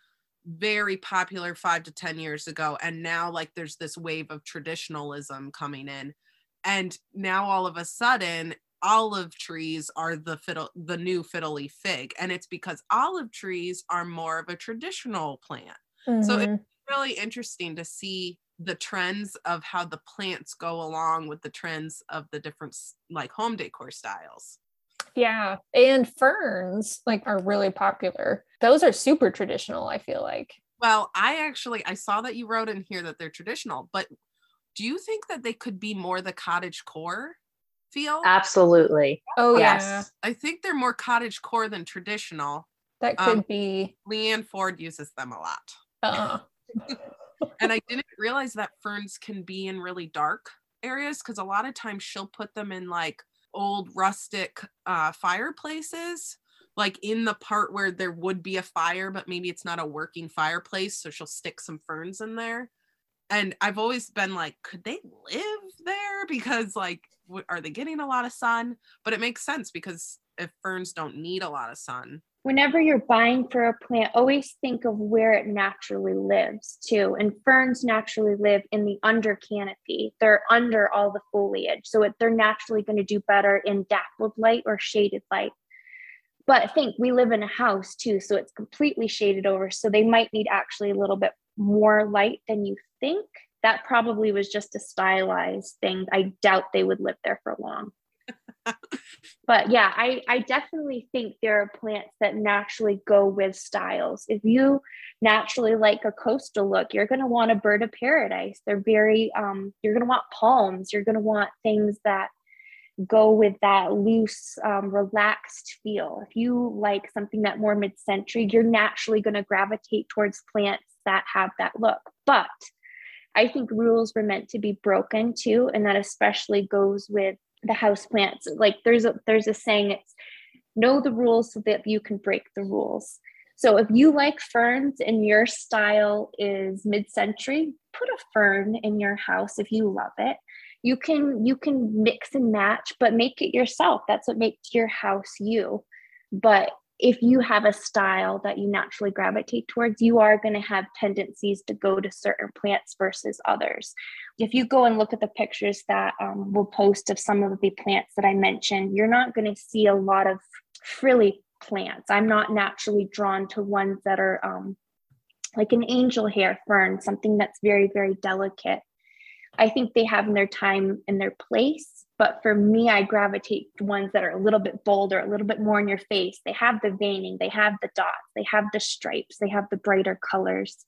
very popular 5 to 10 years ago and now like there's this wave of traditionalism coming in and now all of a sudden olive trees are the fiddle the new fiddly fig and it's because olive trees are more of a traditional plant So it- Mhm. really interesting to see the trends of how the plants go along with the trends of the different like home decor styles. Yeah, and ferns like are really popular. Those are super traditional, I feel like. Well, I actually I saw that you wrote in here that they're traditional, but do you think that they could be more the cottage core feel? Absolutely. Oh Yes. yeah, I think they're more cottage core than traditional. that could Um, be. Leanne Ford uses them a lot. Uh, and I didn't realize that ferns can be in really dark areas because a lot of times she'll put them in like old rustic uh, fireplaces, like in the part where there would be a fire, but maybe it's not a working fireplace. So she'll stick some ferns in there. And I've always been like, could they live there? Because, like, w- are they getting a lot of sun? But it makes sense because if ferns don't need a lot of sun, whenever you're buying for a plant, always think of where it naturally lives too. And ferns naturally live in the under canopy. They're under all the foliage. So it, they're naturally going to do better in dappled light or shaded light. But think we live in a house too, so it's completely shaded over. So they might need actually a little bit more light than you think. That probably was just a stylized thing. I doubt they would live there for long but yeah I, I definitely think there are plants that naturally go with styles. If you naturally like a coastal look you're going to want a bird of paradise. They're very um, you're going to want palms. You're going to want things that go with that loose um, relaxed feel. If you like something that more mid-century you're naturally going to gravitate towards plants that have that look. But i think rules were meant to be broken too and that especially goes with the house plants. Like there's a there's a saying it's know the rules so that you can break the rules. So if you like ferns and your style is mid-century put a fern in your house if you love it. You can you can mix and match but make it yourself. That's what makes your house you. But if you have a style that you naturally gravitate towards, you are going to have tendencies to go to certain plants versus others. If you go and look at the pictures that um, we'll post of some of the plants that I mentioned, you're not going to see a lot of frilly plants. I'm not naturally drawn to ones that are um, like an angel hair fern, something that's very, very delicate. I think they have in their time and their place. But for me, I gravitate ones that are a little bit bolder, a little bit more in your face. They have the veining, they have the dots, they have the stripes, they have the brighter colors.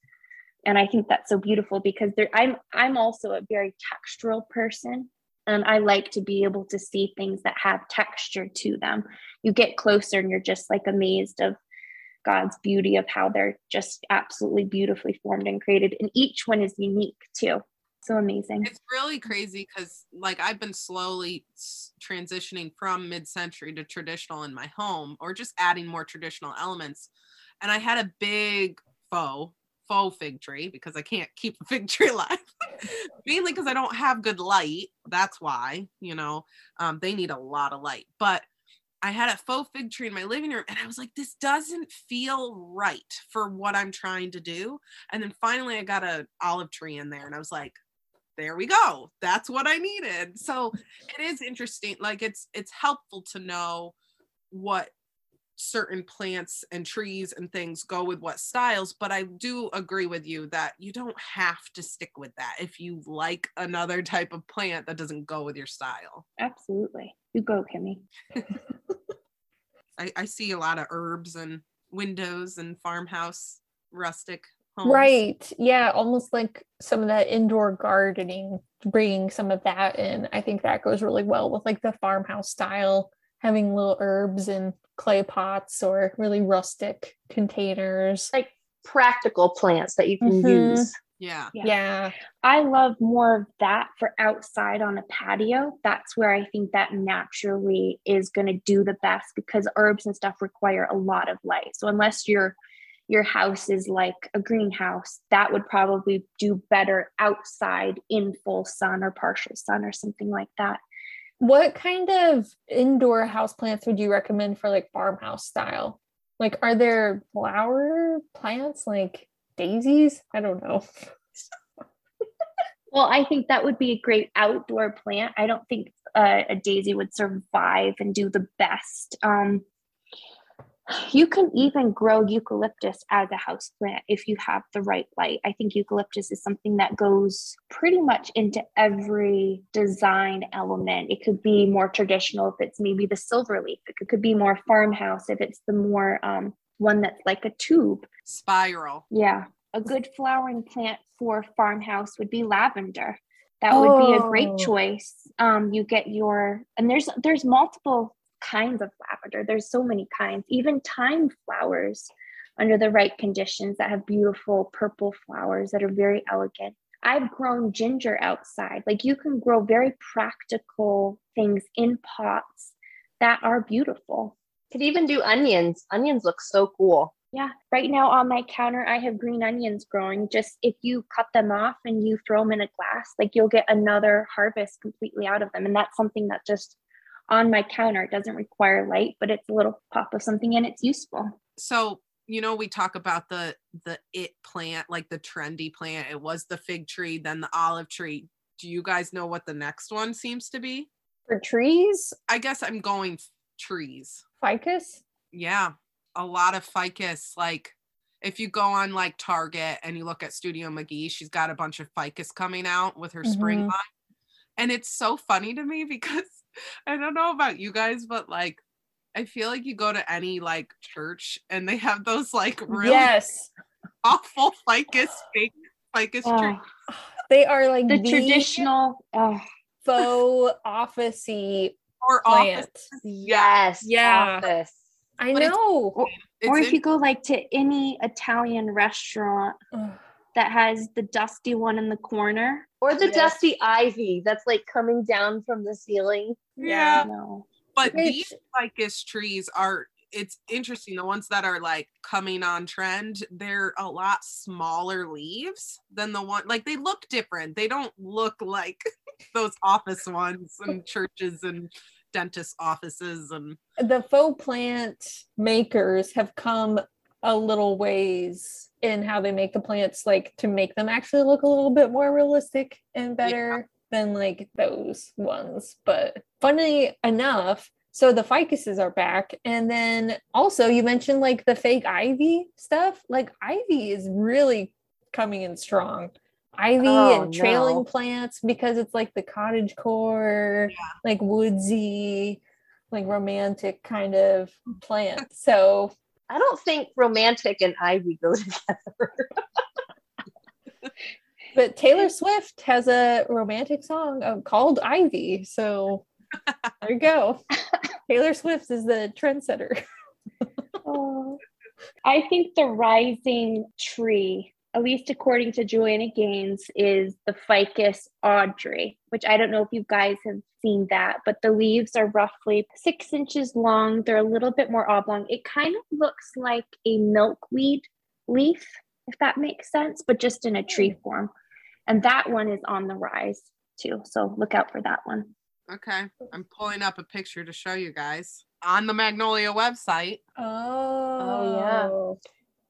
And I think that's so beautiful because I'm I'm also a very textural person. And I like to be able to see things that have texture to them. You get closer and you're just like amazed of God's beauty of how they're just absolutely beautifully formed and created. And each one is unique too so amazing. It's really crazy because, like, I've been slowly transitioning from mid century to traditional in my home or just adding more traditional elements. And I had a big faux, faux fig tree because I can't keep a fig tree alive, mainly because I don't have good light. That's why, you know, um, they need a lot of light. But I had a faux fig tree in my living room and I was like, this doesn't feel right for what I'm trying to do. And then finally I got an olive tree in there and I was like, there we go that's what i needed so it is interesting like it's it's helpful to know what certain plants and trees and things go with what styles but i do agree with you that you don't have to stick with that if you like another type of plant that doesn't go with your style Absolutely. You go, Kimmy. i, I see a lot of herbs and windows and farmhouse rustic homes. Right. Yeah. Almost like some of that indoor gardening, bringing some of that in. I think that goes really well with like the farmhouse style, having little herbs in clay pots or really rustic containers. Like practical plants that you can Mhm. use. yeah Yeah. Yeah. I love more of that for outside on a patio. That's where I think that naturally is going to do the best because herbs and stuff require a lot of light. So unless your your house is like a greenhouse, that would probably do better outside in full sun or partial sun or something like that. What kind of indoor house plants would you recommend for like farmhouse style? Like, are there flower plants like daisies? I don't know. Well, I think that would be a great outdoor plant. I don't think uh, a daisy would survive and do the best. Um, you can even grow eucalyptus as a house plant if you have the right light. I think eucalyptus is something that goes pretty much into every design element. It could be more traditional if it's maybe the silver leaf. It could be more farmhouse if it's the more um, one that's like a tube. spiral Yeah. a good flowering plant for farmhouse would be lavender. That would be a great Oh. choice. Um, you get your and there's there's multiple kinds of lavender. There's so many kinds. Even thyme flowers under the right conditions that have beautiful purple flowers that are very elegant. I've grown ginger outside. Like you can grow very practical things in pots that are beautiful. Could even do onions. Onions look so cool. Yeah, right now on my counter, I have green onions growing. Just if you cut them off and you throw them in a glass, like you'll get another harvest completely out of them. And that's something that just on my counter, it doesn't require light, but it's a little pop of something and it's useful. So, you know, we talk about the the it plant, like the trendy plant. It was the fig tree, then the olive tree. Do you guys know what the next one seems to be? For trees, I guess I'm going trees. ficus. Yeah, a lot of ficus. Like if you go on like Target and you look at Studio McGee, she's got a bunch of ficus coming out with her spring Mhm. line. And it's so funny to me because I don't know about you guys, but like I feel like you go to any like church and they have those like really Yes, awful ficus fake ficus tree. Oh, they are like the the, traditional, oh, faux officey or office. plant. Yes. Yeah. Office. I But it's- know. It's or if in- you go like to any Italian restaurant Ugh. That has the dusty one in the corner. Or the Yes. dusty ivy that's like coming down from the ceiling. yeah, No. but It's- these ficus trees are it's interesting the ones that are like coming on trend they're a lot smaller leaves than the one like they look different they don't look like those office ones and churches and dentist offices and the faux plant makers have come a little ways in how they make the plants like to make them actually look a little bit more realistic and better than like those ones. But funny enough so the ficuses are back. And then also you mentioned like the fake ivy stuff. Like ivy is really coming in strong. Ivy Oh, and trailing no. plants because it's like the cottage core like woodsy like romantic kind of plant. So I don't think romantic and ivy go together. but Taylor Swift has a romantic song uh, called Ivy. So there you go. Taylor Swift is the trendsetter. Oh. I think the rising tree, at least according to Joanna Gaines, is the Ficus Audrey, which I don't know if you guys have seen that, but the leaves are roughly six inches long. They're a little bit more oblong. It kind of looks like a milkweed leaf, if that makes sense, but just in a tree hmm. form. And that one is on the rise too. So look out for that one. okay i'm pulling up a picture to show you guys on the magnolia website Oh, oh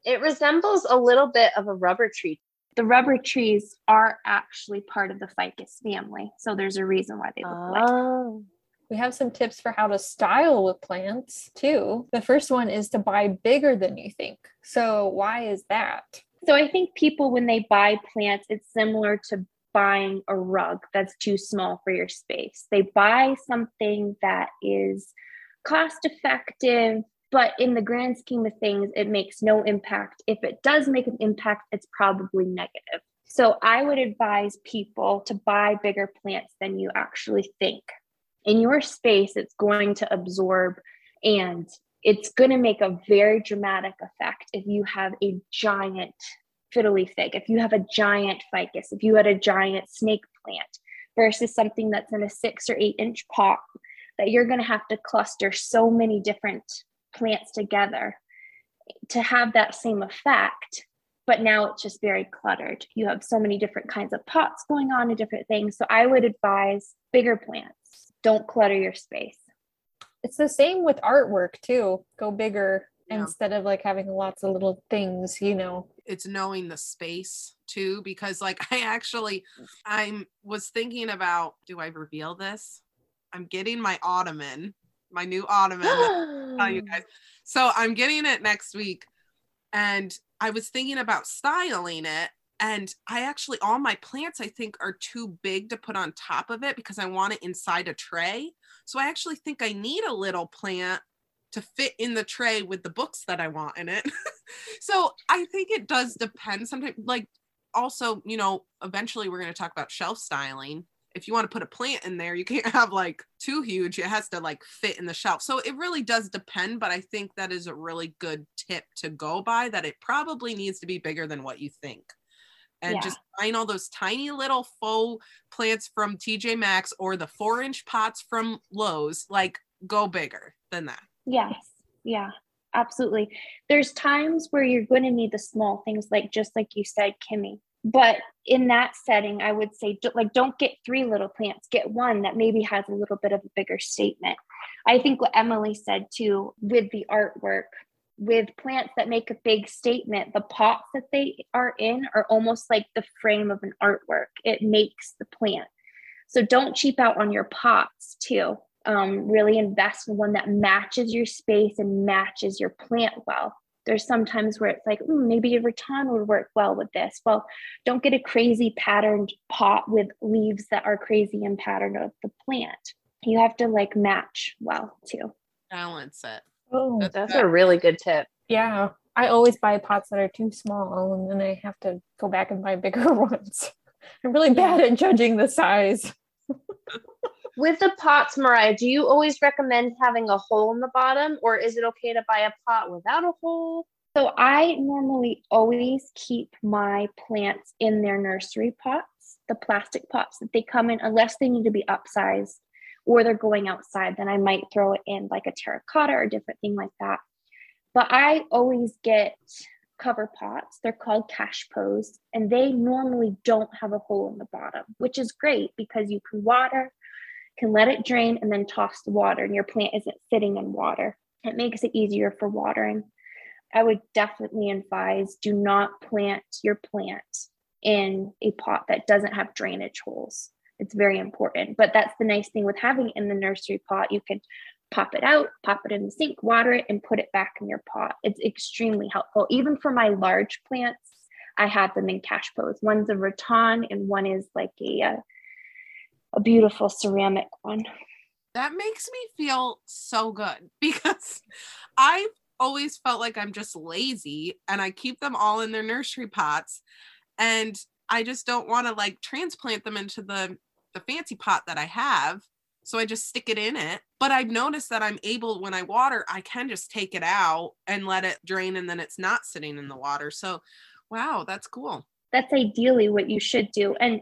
It resembles a little bit of a rubber tree. The rubber trees are actually part of the ficus family. So there's a reason why they look like Oh. We have some tips for how to style with plants too. The first one is to buy bigger than you think. So why is that? So I think people, when they buy plants, it's similar to buying a rug that's too small for your space. They buy something that is cost effective, but in the grand scheme of things, it makes no impact. If it does make an impact, it's probably negative. So I would advise people to buy bigger plants than you actually think. In your space, it's going to absorb and it's going to make a very dramatic effect if you have a giant fiddly fig, if you have a giant ficus, if you had a giant snake plant versus something that's in a six or eight inch pot, that you're going to have to cluster so many different plants together to have that same effect. But now it's just very cluttered. You have so many different kinds of pots going on and different things. So I would advise bigger plants. Don't clutter your space. It's the same with artwork too. Go bigger Yeah. instead of like having lots of little things, you know. it's knowing the space too because like i actually i'm was thinking about do i reveal this i'm getting my ottoman my new ottoman tell you guys. So I'm getting it next week. And I was thinking about styling it. And I actually, all my plants, I think, are too big to put on top of it because I want it inside a tray. So I actually think I need a little plant to fit in the tray with the books that I want in it. so I think it does depend sometimes like also, you know, eventually we're going to talk about shelf styling. If you want to put a plant in there, you can't have like too huge. It has to like fit in the shelf. So it really does depend, but I think that is a really good tip to go by that it probably needs to be bigger than what you think. And Yeah. just find all those tiny little faux plants from TJ Maxx or the four inch pots from Lowe's, like go bigger than that. Yes. Yeah, absolutely. There's times where you're going to need the small things, like just like you said, Kimmy. But in that setting, I would say, like, don't get three little plants. Get one that maybe has a little bit of a bigger statement. I think what Emily said too with the artwork, with plants that make a big statement, the pots that they are in are almost like the frame of an artwork. It makes the plant. So don't cheap out on your pots too. Um, really invest in one that matches your space and matches your plant well. There's sometimes where it's like, "Hmm, maybe a rattan would work well with this. Well, don't get a crazy patterned pot with leaves that are crazy and patterned of the plant. You have to like match well too. Balance it. Oh, That's That's a really good tip. yeah. I always buy pots that are too small and then I have to go back and buy bigger ones. I'm really bad at judging the size. With the pots, Mariah, do you always recommend having a hole in the bottom, or is it okay to buy a pot without a hole? So I normally always keep my plants in their nursery pots, the plastic pots that they come in, unless they need to be upsized or they're going outside, then I might throw it in like a terracotta or a different thing like that. But I always get cover pots. They're called cachepots, and they normally don't have a hole in the bottom, which is great because you can water, can let it drain, and then toss the water, and your plant isn't sitting in water. It makes it easier for watering. I would definitely advise do not plant your plant in a pot that doesn't have drainage holes. It's very important. But that's the nice thing with having in the nursery pot. You can pop it out, pop it in the sink, water it, and put it back in your pot. It's extremely helpful. Even for my large plants, I have them in cachepots. One's a rattan and one is like a, uh, a beautiful ceramic one. that makes me feel so good because I've always felt like I'm just lazy and I keep them all in their nursery pots and I just don't want to like transplant them into the the fancy pot that I have. So I just stick it in it. But I've noticed that I'm able when I water I can just take it out and let it drain and then it's not sitting in the water. So wow that's cool that's ideally what you should do. And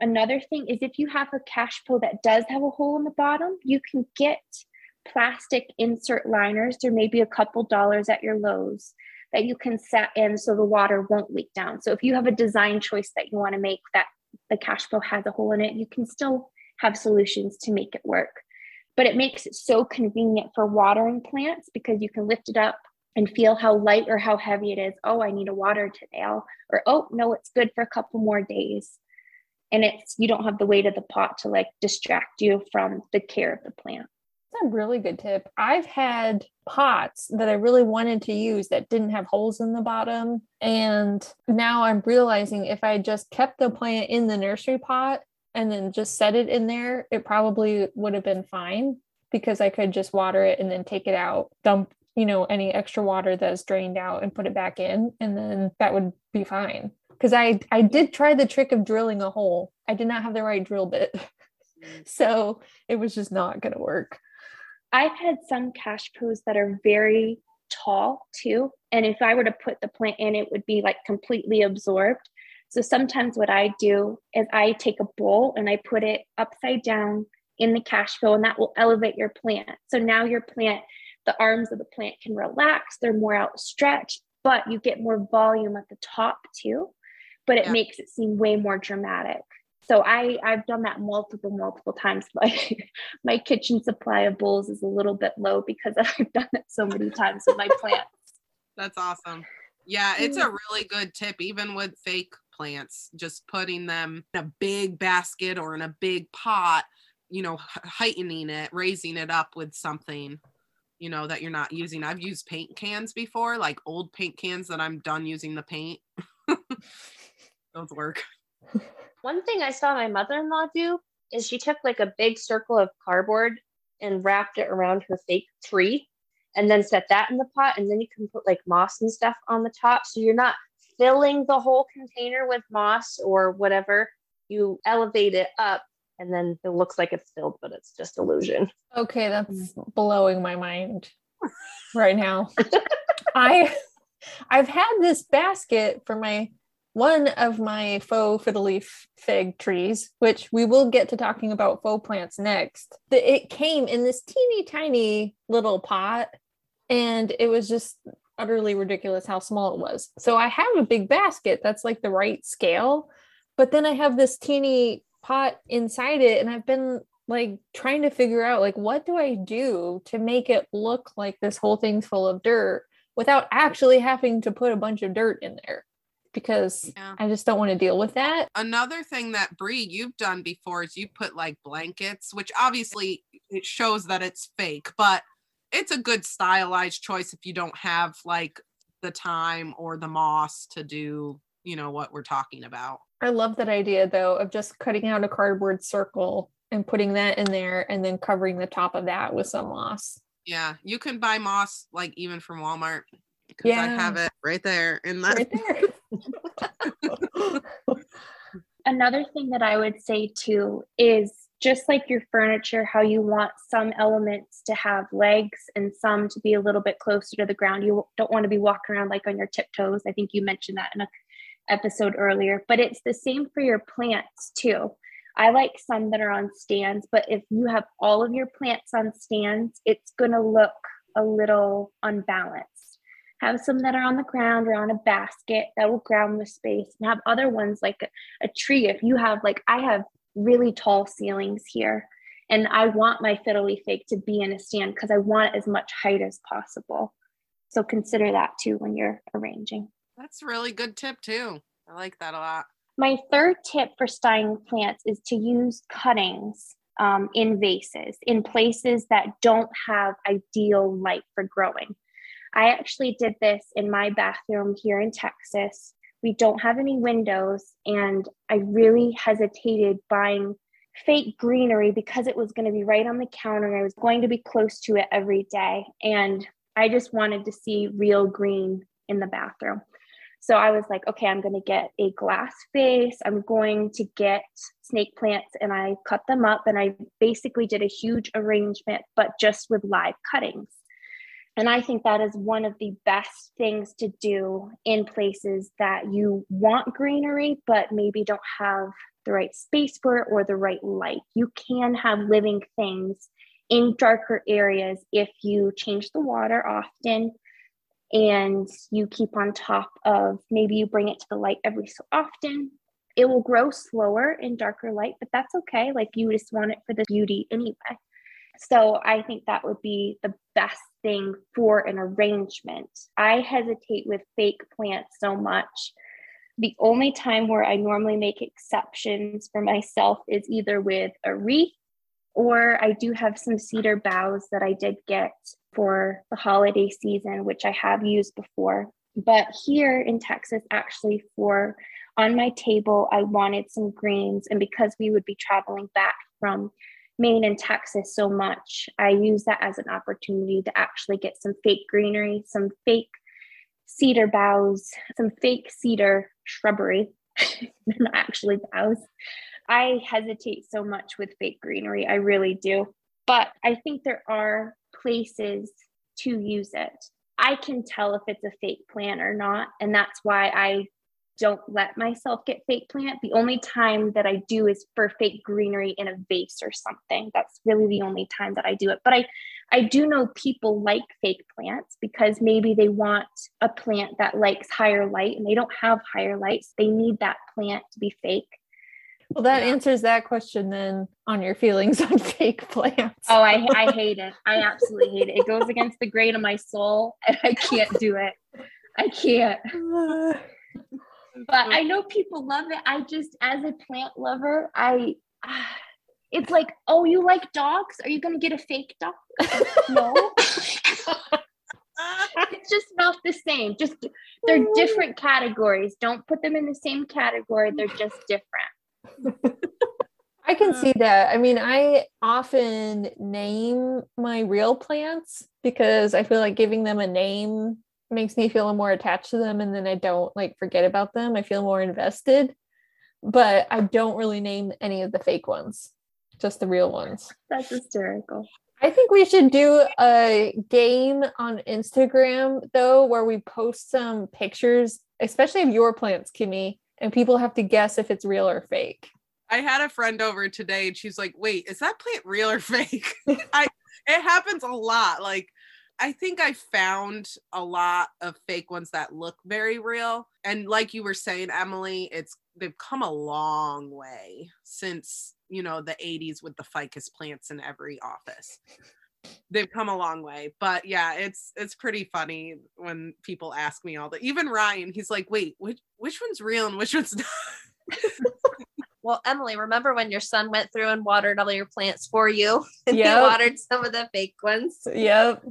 another thing is if you have a cachepot that does have a hole in the bottom, you can get plastic insert liners. There may be a couple dollars at your Lowe's that you can set in so the water won't leak down. So if you have a design choice that you want to make that the cachepot has a hole in it, you can still have solutions to make it work. But it makes it so convenient for watering plants because you can lift it up and feel how light or how heavy it is. Oh, I need a water today. I'll, or oh no, it's good for a couple more days. And it's you don't have the weight of the pot to like distract you from the care of the plant. That's a really good tip. I've had pots that I really wanted to use that didn't have holes in the bottom. And now I'm realizing if I just kept the plant in the nursery pot and then just set it in there, it probably would have been fine because I could just water it and then take it out, dump, you know, any extra water that's drained out and put it back in. And then that would be fine. Because I I did try the trick of drilling a hole. I did not have the right drill bit. so it was just not gonna work. I've had some cachepots that are very tall too. And if I were to put the plant in, it would be like completely absorbed. So sometimes what I do is I take a bowl and I put it upside down in the cash and that will elevate your plant. So now your plant, the arms of the plant can relax, they're more outstretched, but you get more volume at the top too. But it Yeah. makes it seem way more dramatic. So I I've done that multiple multiple times. Like my kitchen supply of bowls is a little bit low because I've done it so many times with my plants. That's awesome. Yeah, it's a mm. really good tip, even with fake plants, just putting them in a big basket or in a big pot, you know, heightening it, raising it up with something, you know, that you're not using. I've used paint cans before, like old paint cans that I'm done using the paint. Those work. One thing I saw my mother in law do is she took like a big circle of cardboard and wrapped it around her fake tree and then set that in the pot and then you can put like moss and stuff on the top so you're not filling the whole container with moss or whatever you elevate it up and then it looks like it's filled but it's just illusion Okay, that's blowing my mind right now. I I've had this basket for my one of my faux fiddle leaf fig trees, which we will get to talking about faux plants next. It came in this teeny tiny little pot, and it was just utterly ridiculous how small it was. So I have a big basket that's like the right scale, but then I have this teeny pot inside it, and I've been like trying to figure out like what do I do to make it look like this whole thing's full of dirt without actually having to put a bunch of dirt in there because Yeah. I just don't want to deal with that. Another thing that Bree you've done before is you put like blankets, which obviously it shows that it's fake, but it's a good stylized choice if you don't have like the time or the moss to do, you know, what we're talking about. I love that idea though of just cutting out a cardboard circle and putting that in there and then covering the top of that with some moss. Yeah, you can buy moss like even from Walmart because I have it right there in that. Right there. Another thing that I would say too is just like your furniture, how you want some elements to have legs and some to be a little bit closer to the ground. You don't want to be walking around like on your tiptoes. I think you mentioned that in a episode earlier, but it's the same for your plants too. I like some that are on stands, but if you have all of your plants on stands, it's going to look a little unbalanced. Have some that are on the ground or on a basket that will ground the space, and have other ones like a, a tree. If you have, like, I have really tall ceilings here, and I want my fiddle leaf to be in a stand because I want as much height as possible. So consider that too when you're arranging. That's a really good tip too. I like that a lot. My third tip for styling plants is to use cuttings um, in vases in places that don't have ideal light for growing. I actually did this in my bathroom here in Texas. We don't have any windows, and I really hesitated buying fake greenery because it was going to be right on the counter and I was going to be close to it every day. And I just wanted to see real green in the bathroom. So I was like, okay, I'm going to get a glass vase. I'm going to get snake plants and I cut them up and I basically did a huge arrangement, but just with live cuttings. And I think that is one of the best things to do in places that you want greenery, but maybe don't have the right space for it or the right light. You can have living things in darker areas if you change the water often and you keep on top of maybe you bring it to the light every so often. It will grow slower in darker light, but that's okay. Like you just want it for the beauty anyway. So I think that would be the best thing for an arrangement. I hesitate with fake plants so much. The only time where I normally make exceptions for myself is either with a wreath or I do have some cedar boughs that I did get for the holiday season, which I have used before. But here in Texas, actually, for on my table, I wanted some greens. And because we would be traveling back from Maine and Texas so much, I use that as an opportunity to actually get some fake greenery, some fake cedar boughs, some fake cedar shrubbery, actually boughs. I hesitate so much with fake greenery. I really do. But I think there are places to use it. I can tell if it's a fake plant or not. And that's why I don't let myself get fake plant. The only time that I do is for fake greenery in a vase or something. That's really the only time that I do it. But I I do know people like fake plants because maybe they want a plant that likes higher light and they don't have higher lights. They need that plant to be fake. Well, that Yeah. answers that question then on your feelings on fake plants. Oh, I I hate it. I absolutely hate it. It goes against the grain of my soul and I can't do it. I can't. but I know people love it. I just, as a plant lover, I, it's like, oh, you like dogs? Are you going to get a fake dog? no, it's just not the same. Just they're different categories. Don't put them in the same category. They're just different. I can uh. see that. I mean, I often name my real plants because I feel like giving them a name makes me feel more attached to them and then I don't like forget about them. I feel more invested. But I don't really name any of the fake ones, just the real ones. That's hysterical. I think we should do a game on Instagram though, where we post some pictures, especially of your plants, Kimmy, and people have to guess if it's real or fake. I had a friend over today and she's like, wait, is that plant real or fake? I it happens a lot. Like I think I found a lot of fake ones that look very real. And like you were saying, Emily, it's they've come a long way since, you know, the 80s with the ficus plants in every office. They've come a long way. But yeah, it's it's pretty funny when people ask me all that. Even Ryan, he's like, wait, which which one's real and which one's not? Well, Emily, remember when your son went through and watered all your plants for you? And Yep. he watered some of the fake ones. Yep.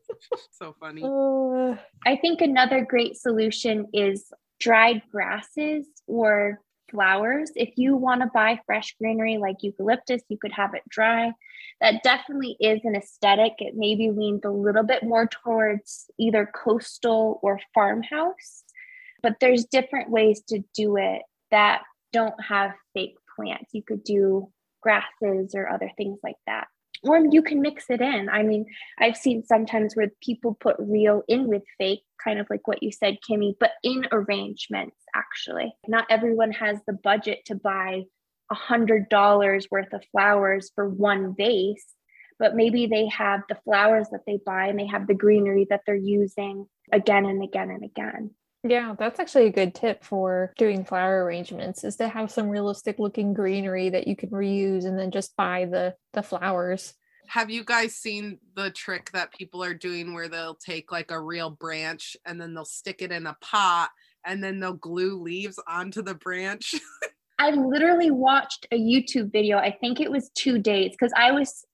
so funny. Uh, I think another great solution is dried grasses or flowers. If you want to buy fresh greenery like eucalyptus, you could have it dry. That definitely is an aesthetic. It maybe leans a little bit more towards either coastal or farmhouse, but there's different ways to do it that don't have fake plants. You could do grasses or other things like that. Or you can mix it in. I mean, I've seen sometimes where people put real in with fake, kind of like what you said, Kimmy, but in arrangements, actually. Not everyone has the budget to buy a hundred dollars worth of flowers for one vase, but maybe they have the flowers that they buy and they have the greenery that they're using again and again and again. Yeah, that's actually a good tip for doing flower arrangements is to have some realistic looking greenery that you can reuse and then just buy the the flowers. Have you guys seen the trick that people are doing where they'll take like a real branch and then they'll stick it in a pot and then they'll glue leaves onto the branch? I literally watched a YouTube video. I think it was two days because I was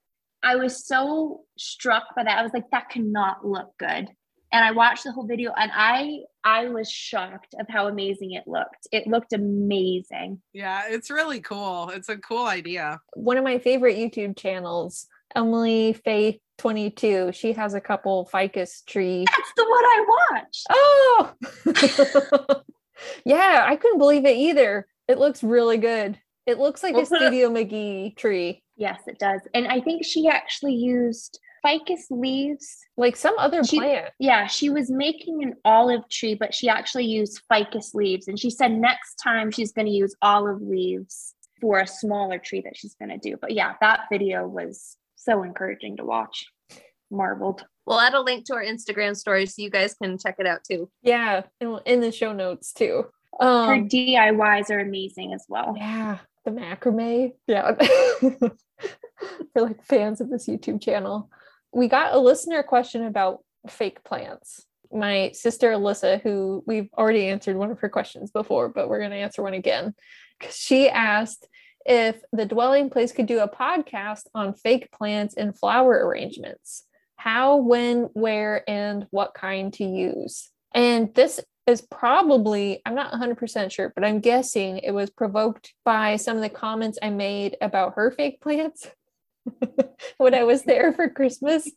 I was so struck by that. I was like, that cannot look good. And I watched the whole video and I I was shocked of how amazing it looked. It looked amazing. yeah, it's really cool. It's a cool idea. One of my favorite YouTube channels, Emily Faith 22, she has a couple ficus tree. That's the one I watched. Oh, yeah, I couldn't believe it either. It looks really good. It looks like We'll a put it- Studio McGee tree, Yes, it does. And I think she actually used ficus leaves. like some other She- plant. Yeah, she was making an olive tree, but she actually used ficus leaves. And she said next time she's going to use olive leaves for a smaller tree that she's going to do. But yeah, that video was so encouraging to watch. Marveled. We'll add a link to our Instagram story so you guys can check it out too. Yeah, in, in the show notes too. Her Um, DIYs are amazing as well. yeah, the macrame. Yeah, for like fans of this YouTube channel. We got a listener question about fake plants. My sister Alyssa, who we've already answered one of her questions before, but we're going to answer one again. She asked if the dwelling place could do a podcast on fake plants and flower arrangements. How, when, where, and what kind to use. And this is probably, I'm not 100% sure, but I'm guessing it was provoked by some of the comments I made about her fake plants. when I was there for Christmas,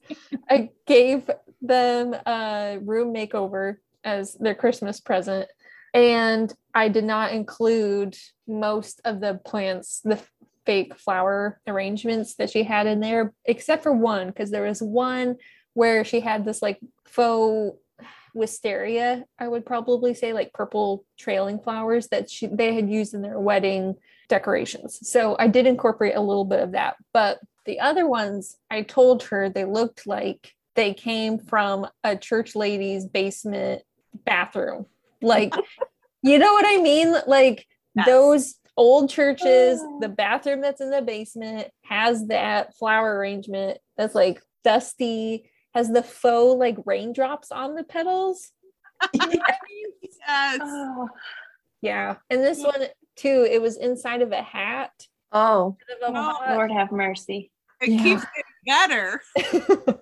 I gave them a room makeover as their Christmas present. And I did not include most of the plants, the fake flower arrangements that she had in there, except for one, because there was one where she had this like faux wisteria, I would probably say, like purple trailing flowers that she they had used in their wedding decorations. So I did incorporate a little bit of that. But the other ones, I told her they looked like they came from a church lady's basement bathroom. Like, you know what I mean? Like Yes. those old churches, oh. the bathroom that's in the basement has that flower arrangement that's like dusty, has the faux like raindrops on the petals. yes. Oh, Yeah. And this one too, it was inside of a hat. Oh, instead of a Oh, pot. Lord have mercy. It Yeah. keeps getting better.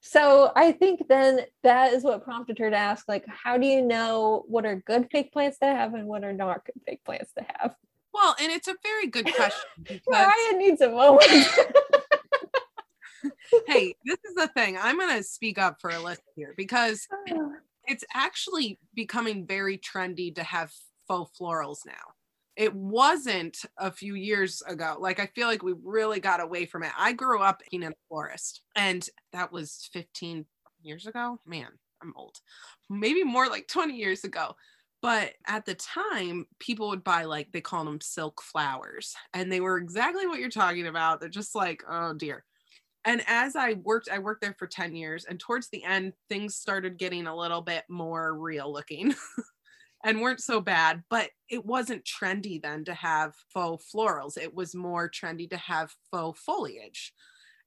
so I think then that is what prompted her to ask, like, how do you know what are good fake plants to have and what are not good fake plants to have? Well, and it's a very good question because Ryan needs a moment. hey, this is the thing. I'm going to speak up for Alyssa here because it's actually becoming very trendy to have faux florals now. It wasn't a few years ago. Like, I feel like we really got away from it. I grew up in a forest, and that was 15 years ago. Man, I'm old. Maybe more like 20 years ago. But at the time, people would buy like they call them silk flowers, and they were exactly what you're talking about. They're just like, oh dear. And as I worked, I worked there for 10 years, and towards the end, things started getting a little bit more real looking. and weren't so bad, but it wasn't trendy then to have faux florals. It was more trendy to have faux foliage.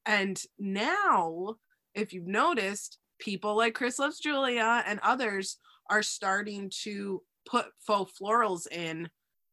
And now, if you've noticed, people like Chris Loves Julia and others are starting to put faux florals in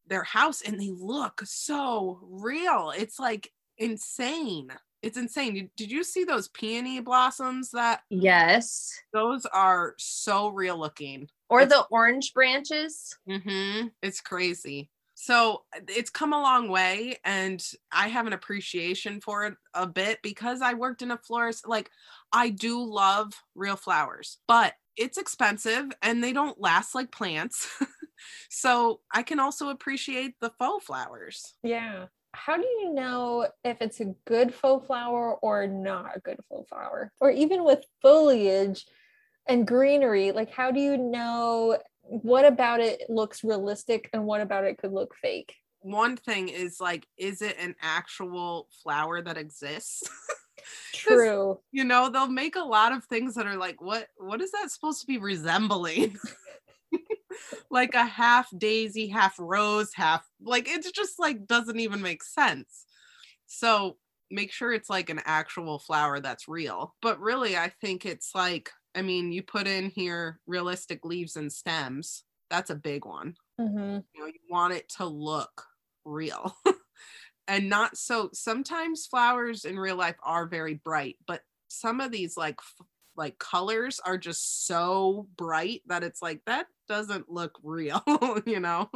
their house and they look so real. It's like insane. It's insane. Did you see those peony blossoms that? Yes. Those are so real looking or it's, the orange branches. Mm-hmm. It's crazy. So it's come a long way, and I have an appreciation for it a bit because I worked in a florist. Like, I do love real flowers, but it's expensive and they don't last like plants. so I can also appreciate the faux flowers. Yeah. How do you know if it's a good faux flower or not a good faux flower? Or even with foliage, and greenery like how do you know what about it looks realistic and what about it could look fake? One thing is like is it an actual flower that exists? True. you know they'll make a lot of things that are like what what is that supposed to be resembling like a half daisy half rose half like it's just like doesn't even make sense so make sure it's like an actual flower that's real but really i think it's like I mean, you put in here realistic leaves and stems. That's a big one. Mm-hmm. You know, you want it to look real and not so. Sometimes flowers in real life are very bright, but some of these like like colors are just so bright that it's like that doesn't look real, you know.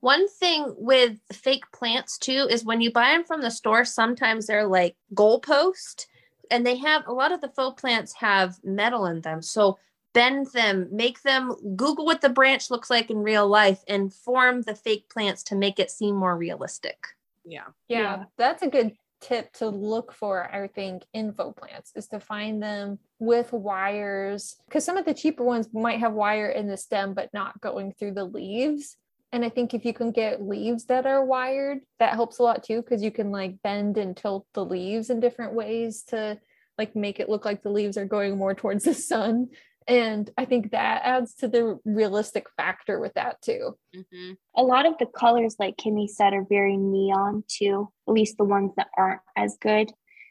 One thing with fake plants too is when you buy them from the store, sometimes they're like goalpost and they have a lot of the faux plants have metal in them. So bend them, make them Google what the branch looks like in real life and form the fake plants to make it seem more realistic. Yeah. Yeah. yeah. That's a good tip to look for, I think, in faux plants is to find them with wires because some of the cheaper ones might have wire in the stem but not going through the leaves. And I think if you can get leaves that are wired, that helps a lot too, because you can like bend and tilt the leaves in different ways to like make it look like the leaves are going more towards the sun. And I think that adds to the realistic factor with that too. Mm-hmm. A lot of the colors, like Kimmy said, are very neon too, at least the ones that aren't as good.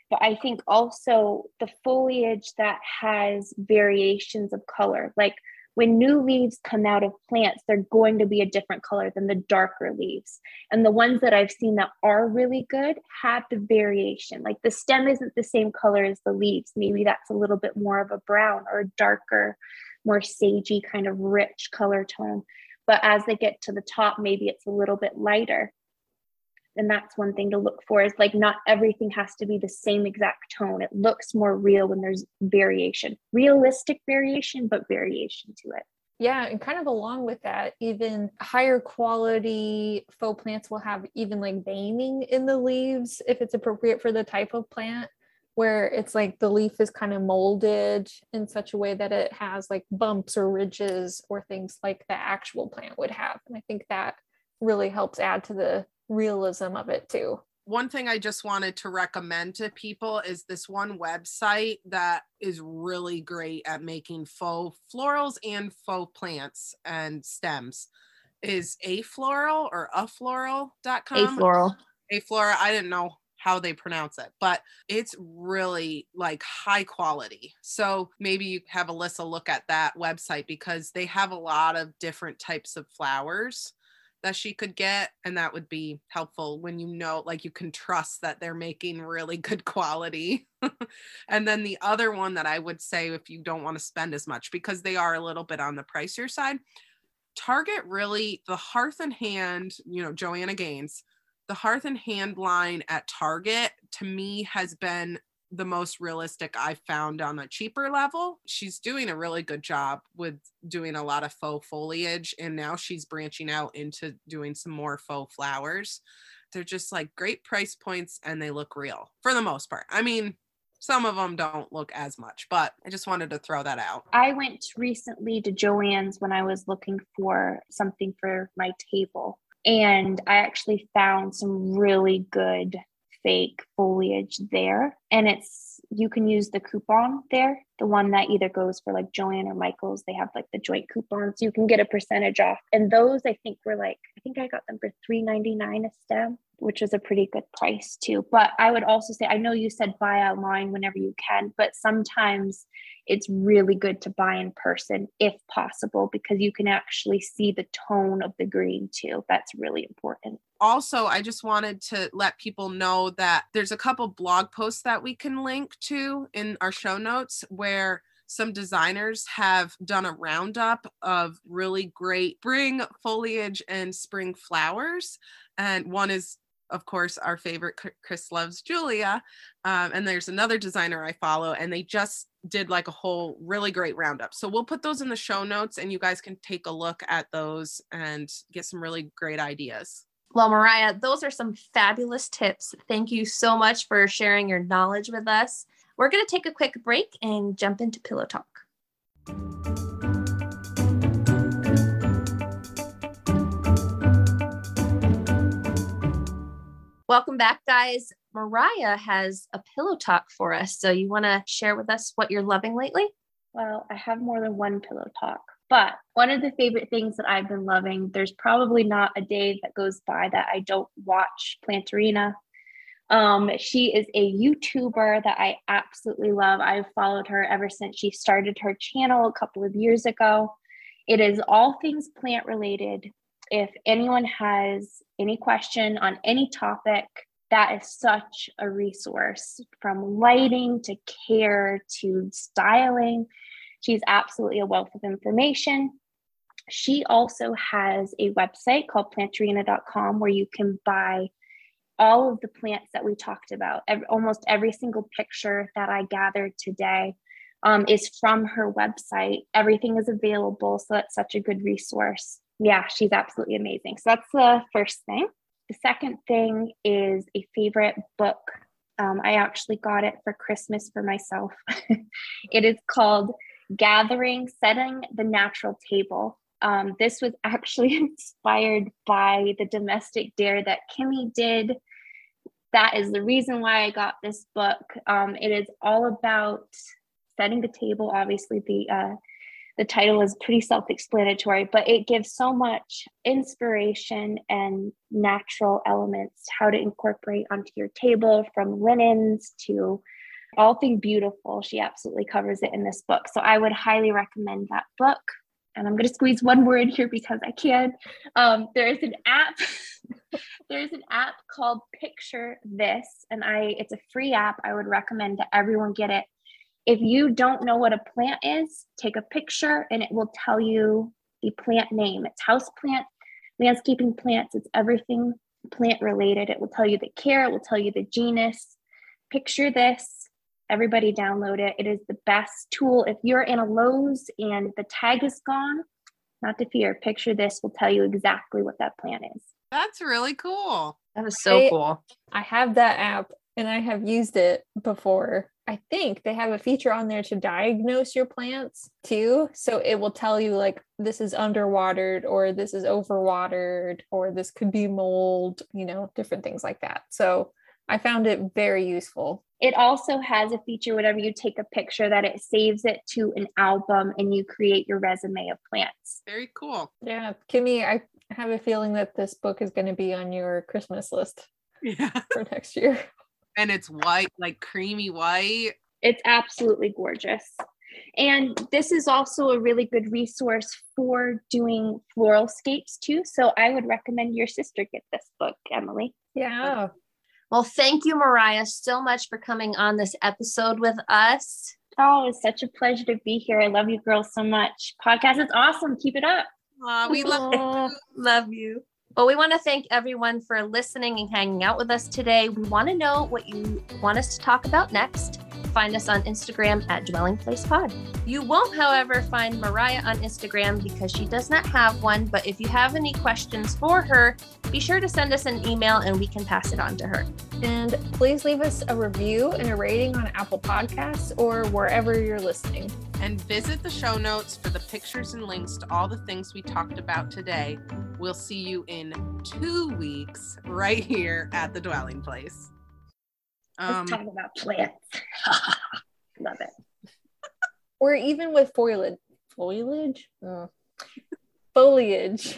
But I think also the foliage that has variations of color, like when new leaves come out of plants, they're going to be a different color than the darker leaves. And the ones that I've seen that are really good have the variation. Like the stem isn't the same color as the leaves. Maybe that's a little bit more of a brown or a darker, more sagey kind of rich color tone. But as they get to the top, maybe it's a little bit lighter and that's one thing to look for is like not everything has to be the same exact tone. It looks more real when there's variation realistic variation but variation to it. Yeah and kind of along with that even higher quality faux plants will have even like veining in the leaves if it's appropriate for the type of plant where it's like the leaf is kind of molded in such a way that it has like bumps or ridges or things like the actual plant would have. And i think that really helps add to the realism of it too. One thing I just wanted to recommend to people is this one website that is really great at making faux florals and faux plants and stems is afloral or afloral.com. Afloral. Afloral. I didn't know how they pronounce it, but it's really like high quality. So maybe you have Alyssa look at that website because they have a lot of different types of flowers that she could get and that would be helpful when you know like you can trust that they're making really good quality. And then the other one that i would say if you don't want to spend as much because they are a little bit on the pricier side target really the hearth and hand you know joanna gaines the hearth and hand line at target to me has been the most realistic I've found on a cheaper level. She's doing a really good job with doing a lot of faux foliage, and now she's branching out into doing some more faux flowers. They're just like great price points and they look real for the most part. I mean, some of them don't look as much, but I just wanted to throw that out. I went recently to Joann's when I was looking for something for my table, and I actually found some really good fake foliage there. And it's, you can use the coupon there, the one that either goes for like Joann or Michael's. They have like the joint coupons. You can get a percentage off. And those I think were like, I think I got them for $3.99 a stem which is a pretty good price too. But I would also say, I know you said buy online whenever you can, but sometimes it's really good to buy in person if possible because you can actually see the tone of the green too. That's really important. Also, I just wanted to let people know that there's a couple blog posts that we can link to in our show notes where some designers have done a roundup of really great spring foliage and spring flowers. And one is of course, our favorite Chris Loves Julia. Um, and there's another designer I follow, and they just did like a whole really great roundup. So we'll put those in the show notes, and you guys can take a look at those and get some really great ideas. Well, Mariah, those are some fabulous tips. Thank you so much for sharing your knowledge with us. We're going to take a quick break and jump into Pillow Talk. Welcome back, guys. Mariah has a pillow talk for us. So, you want to share with us what you're loving lately? Well, I have more than one pillow talk, but one of the favorite things that I've been loving, there's probably not a day that goes by that I don't watch Planterina. Um, she is a YouTuber that I absolutely love. I've followed her ever since she started her channel a couple of years ago. It is all things plant related, if anyone has any question on any topic, that is such a resource from lighting to care to styling. She's absolutely a wealth of information. She also has a website called planterina.com where you can buy all of the plants that we talked about. Every, almost every single picture that I gathered today um, is from her website. Everything is available, so that's such a good resource yeah, she's absolutely amazing. So that's the first thing. The second thing is a favorite book. Um, I actually got it for Christmas for myself. it is called Gathering Setting the Natural Table. Um, this was actually inspired by the domestic dare that Kimmy did. That is the reason why I got this book. Um, it is all about setting the table. Obviously, the uh, the title is pretty self explanatory, but it gives so much inspiration and natural elements how to incorporate onto your table from linens to all things beautiful. She absolutely covers it in this book. So I would highly recommend that book. And I'm going to squeeze one in here because I can. Um, there is an app. There's an app called Picture This, and I it's a free app. I would recommend that everyone get it if you don't know what a plant is, take a picture and it will tell you the plant name. It's house plant, landscaping plants, it's everything plant related. It will tell you the care, it will tell you the genus. Picture this. Everybody download it. It is the best tool. If you're in a Lowe's and the tag is gone, not to fear, picture this will tell you exactly what that plant is. That's really cool. That is so I, cool. I have that app and I have used it before. I think they have a feature on there to diagnose your plants too. So it will tell you like this is underwatered or this is overwatered or this could be mold, you know, different things like that. So I found it very useful. It also has a feature whenever you take a picture that it saves it to an album and you create your resume of plants. Very cool. Yeah, Kimmy, I have a feeling that this book is going to be on your Christmas list. Yeah. For next year and it's white, like creamy white. It's absolutely gorgeous. And this is also a really good resource for doing floral scapes too. So I would recommend your sister get this book, Emily. Yeah. Well, thank you, Mariah, so much for coming on this episode with us. Oh, it's such a pleasure to be here. I love you girls so much. Podcast is awesome. Keep it up. Aw, we love you. love you. Well, we want to thank everyone for listening and hanging out with us today. We want to know what you want us to talk about next. Find us on Instagram at Dwelling Place Pod. You won't, however, find Mariah on Instagram because she does not have one. But if you have any questions for her, be sure to send us an email and we can pass it on to her. And please leave us a review and a rating on Apple Podcasts or wherever you're listening. And visit the show notes for the pictures and links to all the things we talked about today. We'll see you in two weeks right here at the dwelling place. Let's Um, talk about plants. Love it. Or even with foliage. Foliage? Foliage.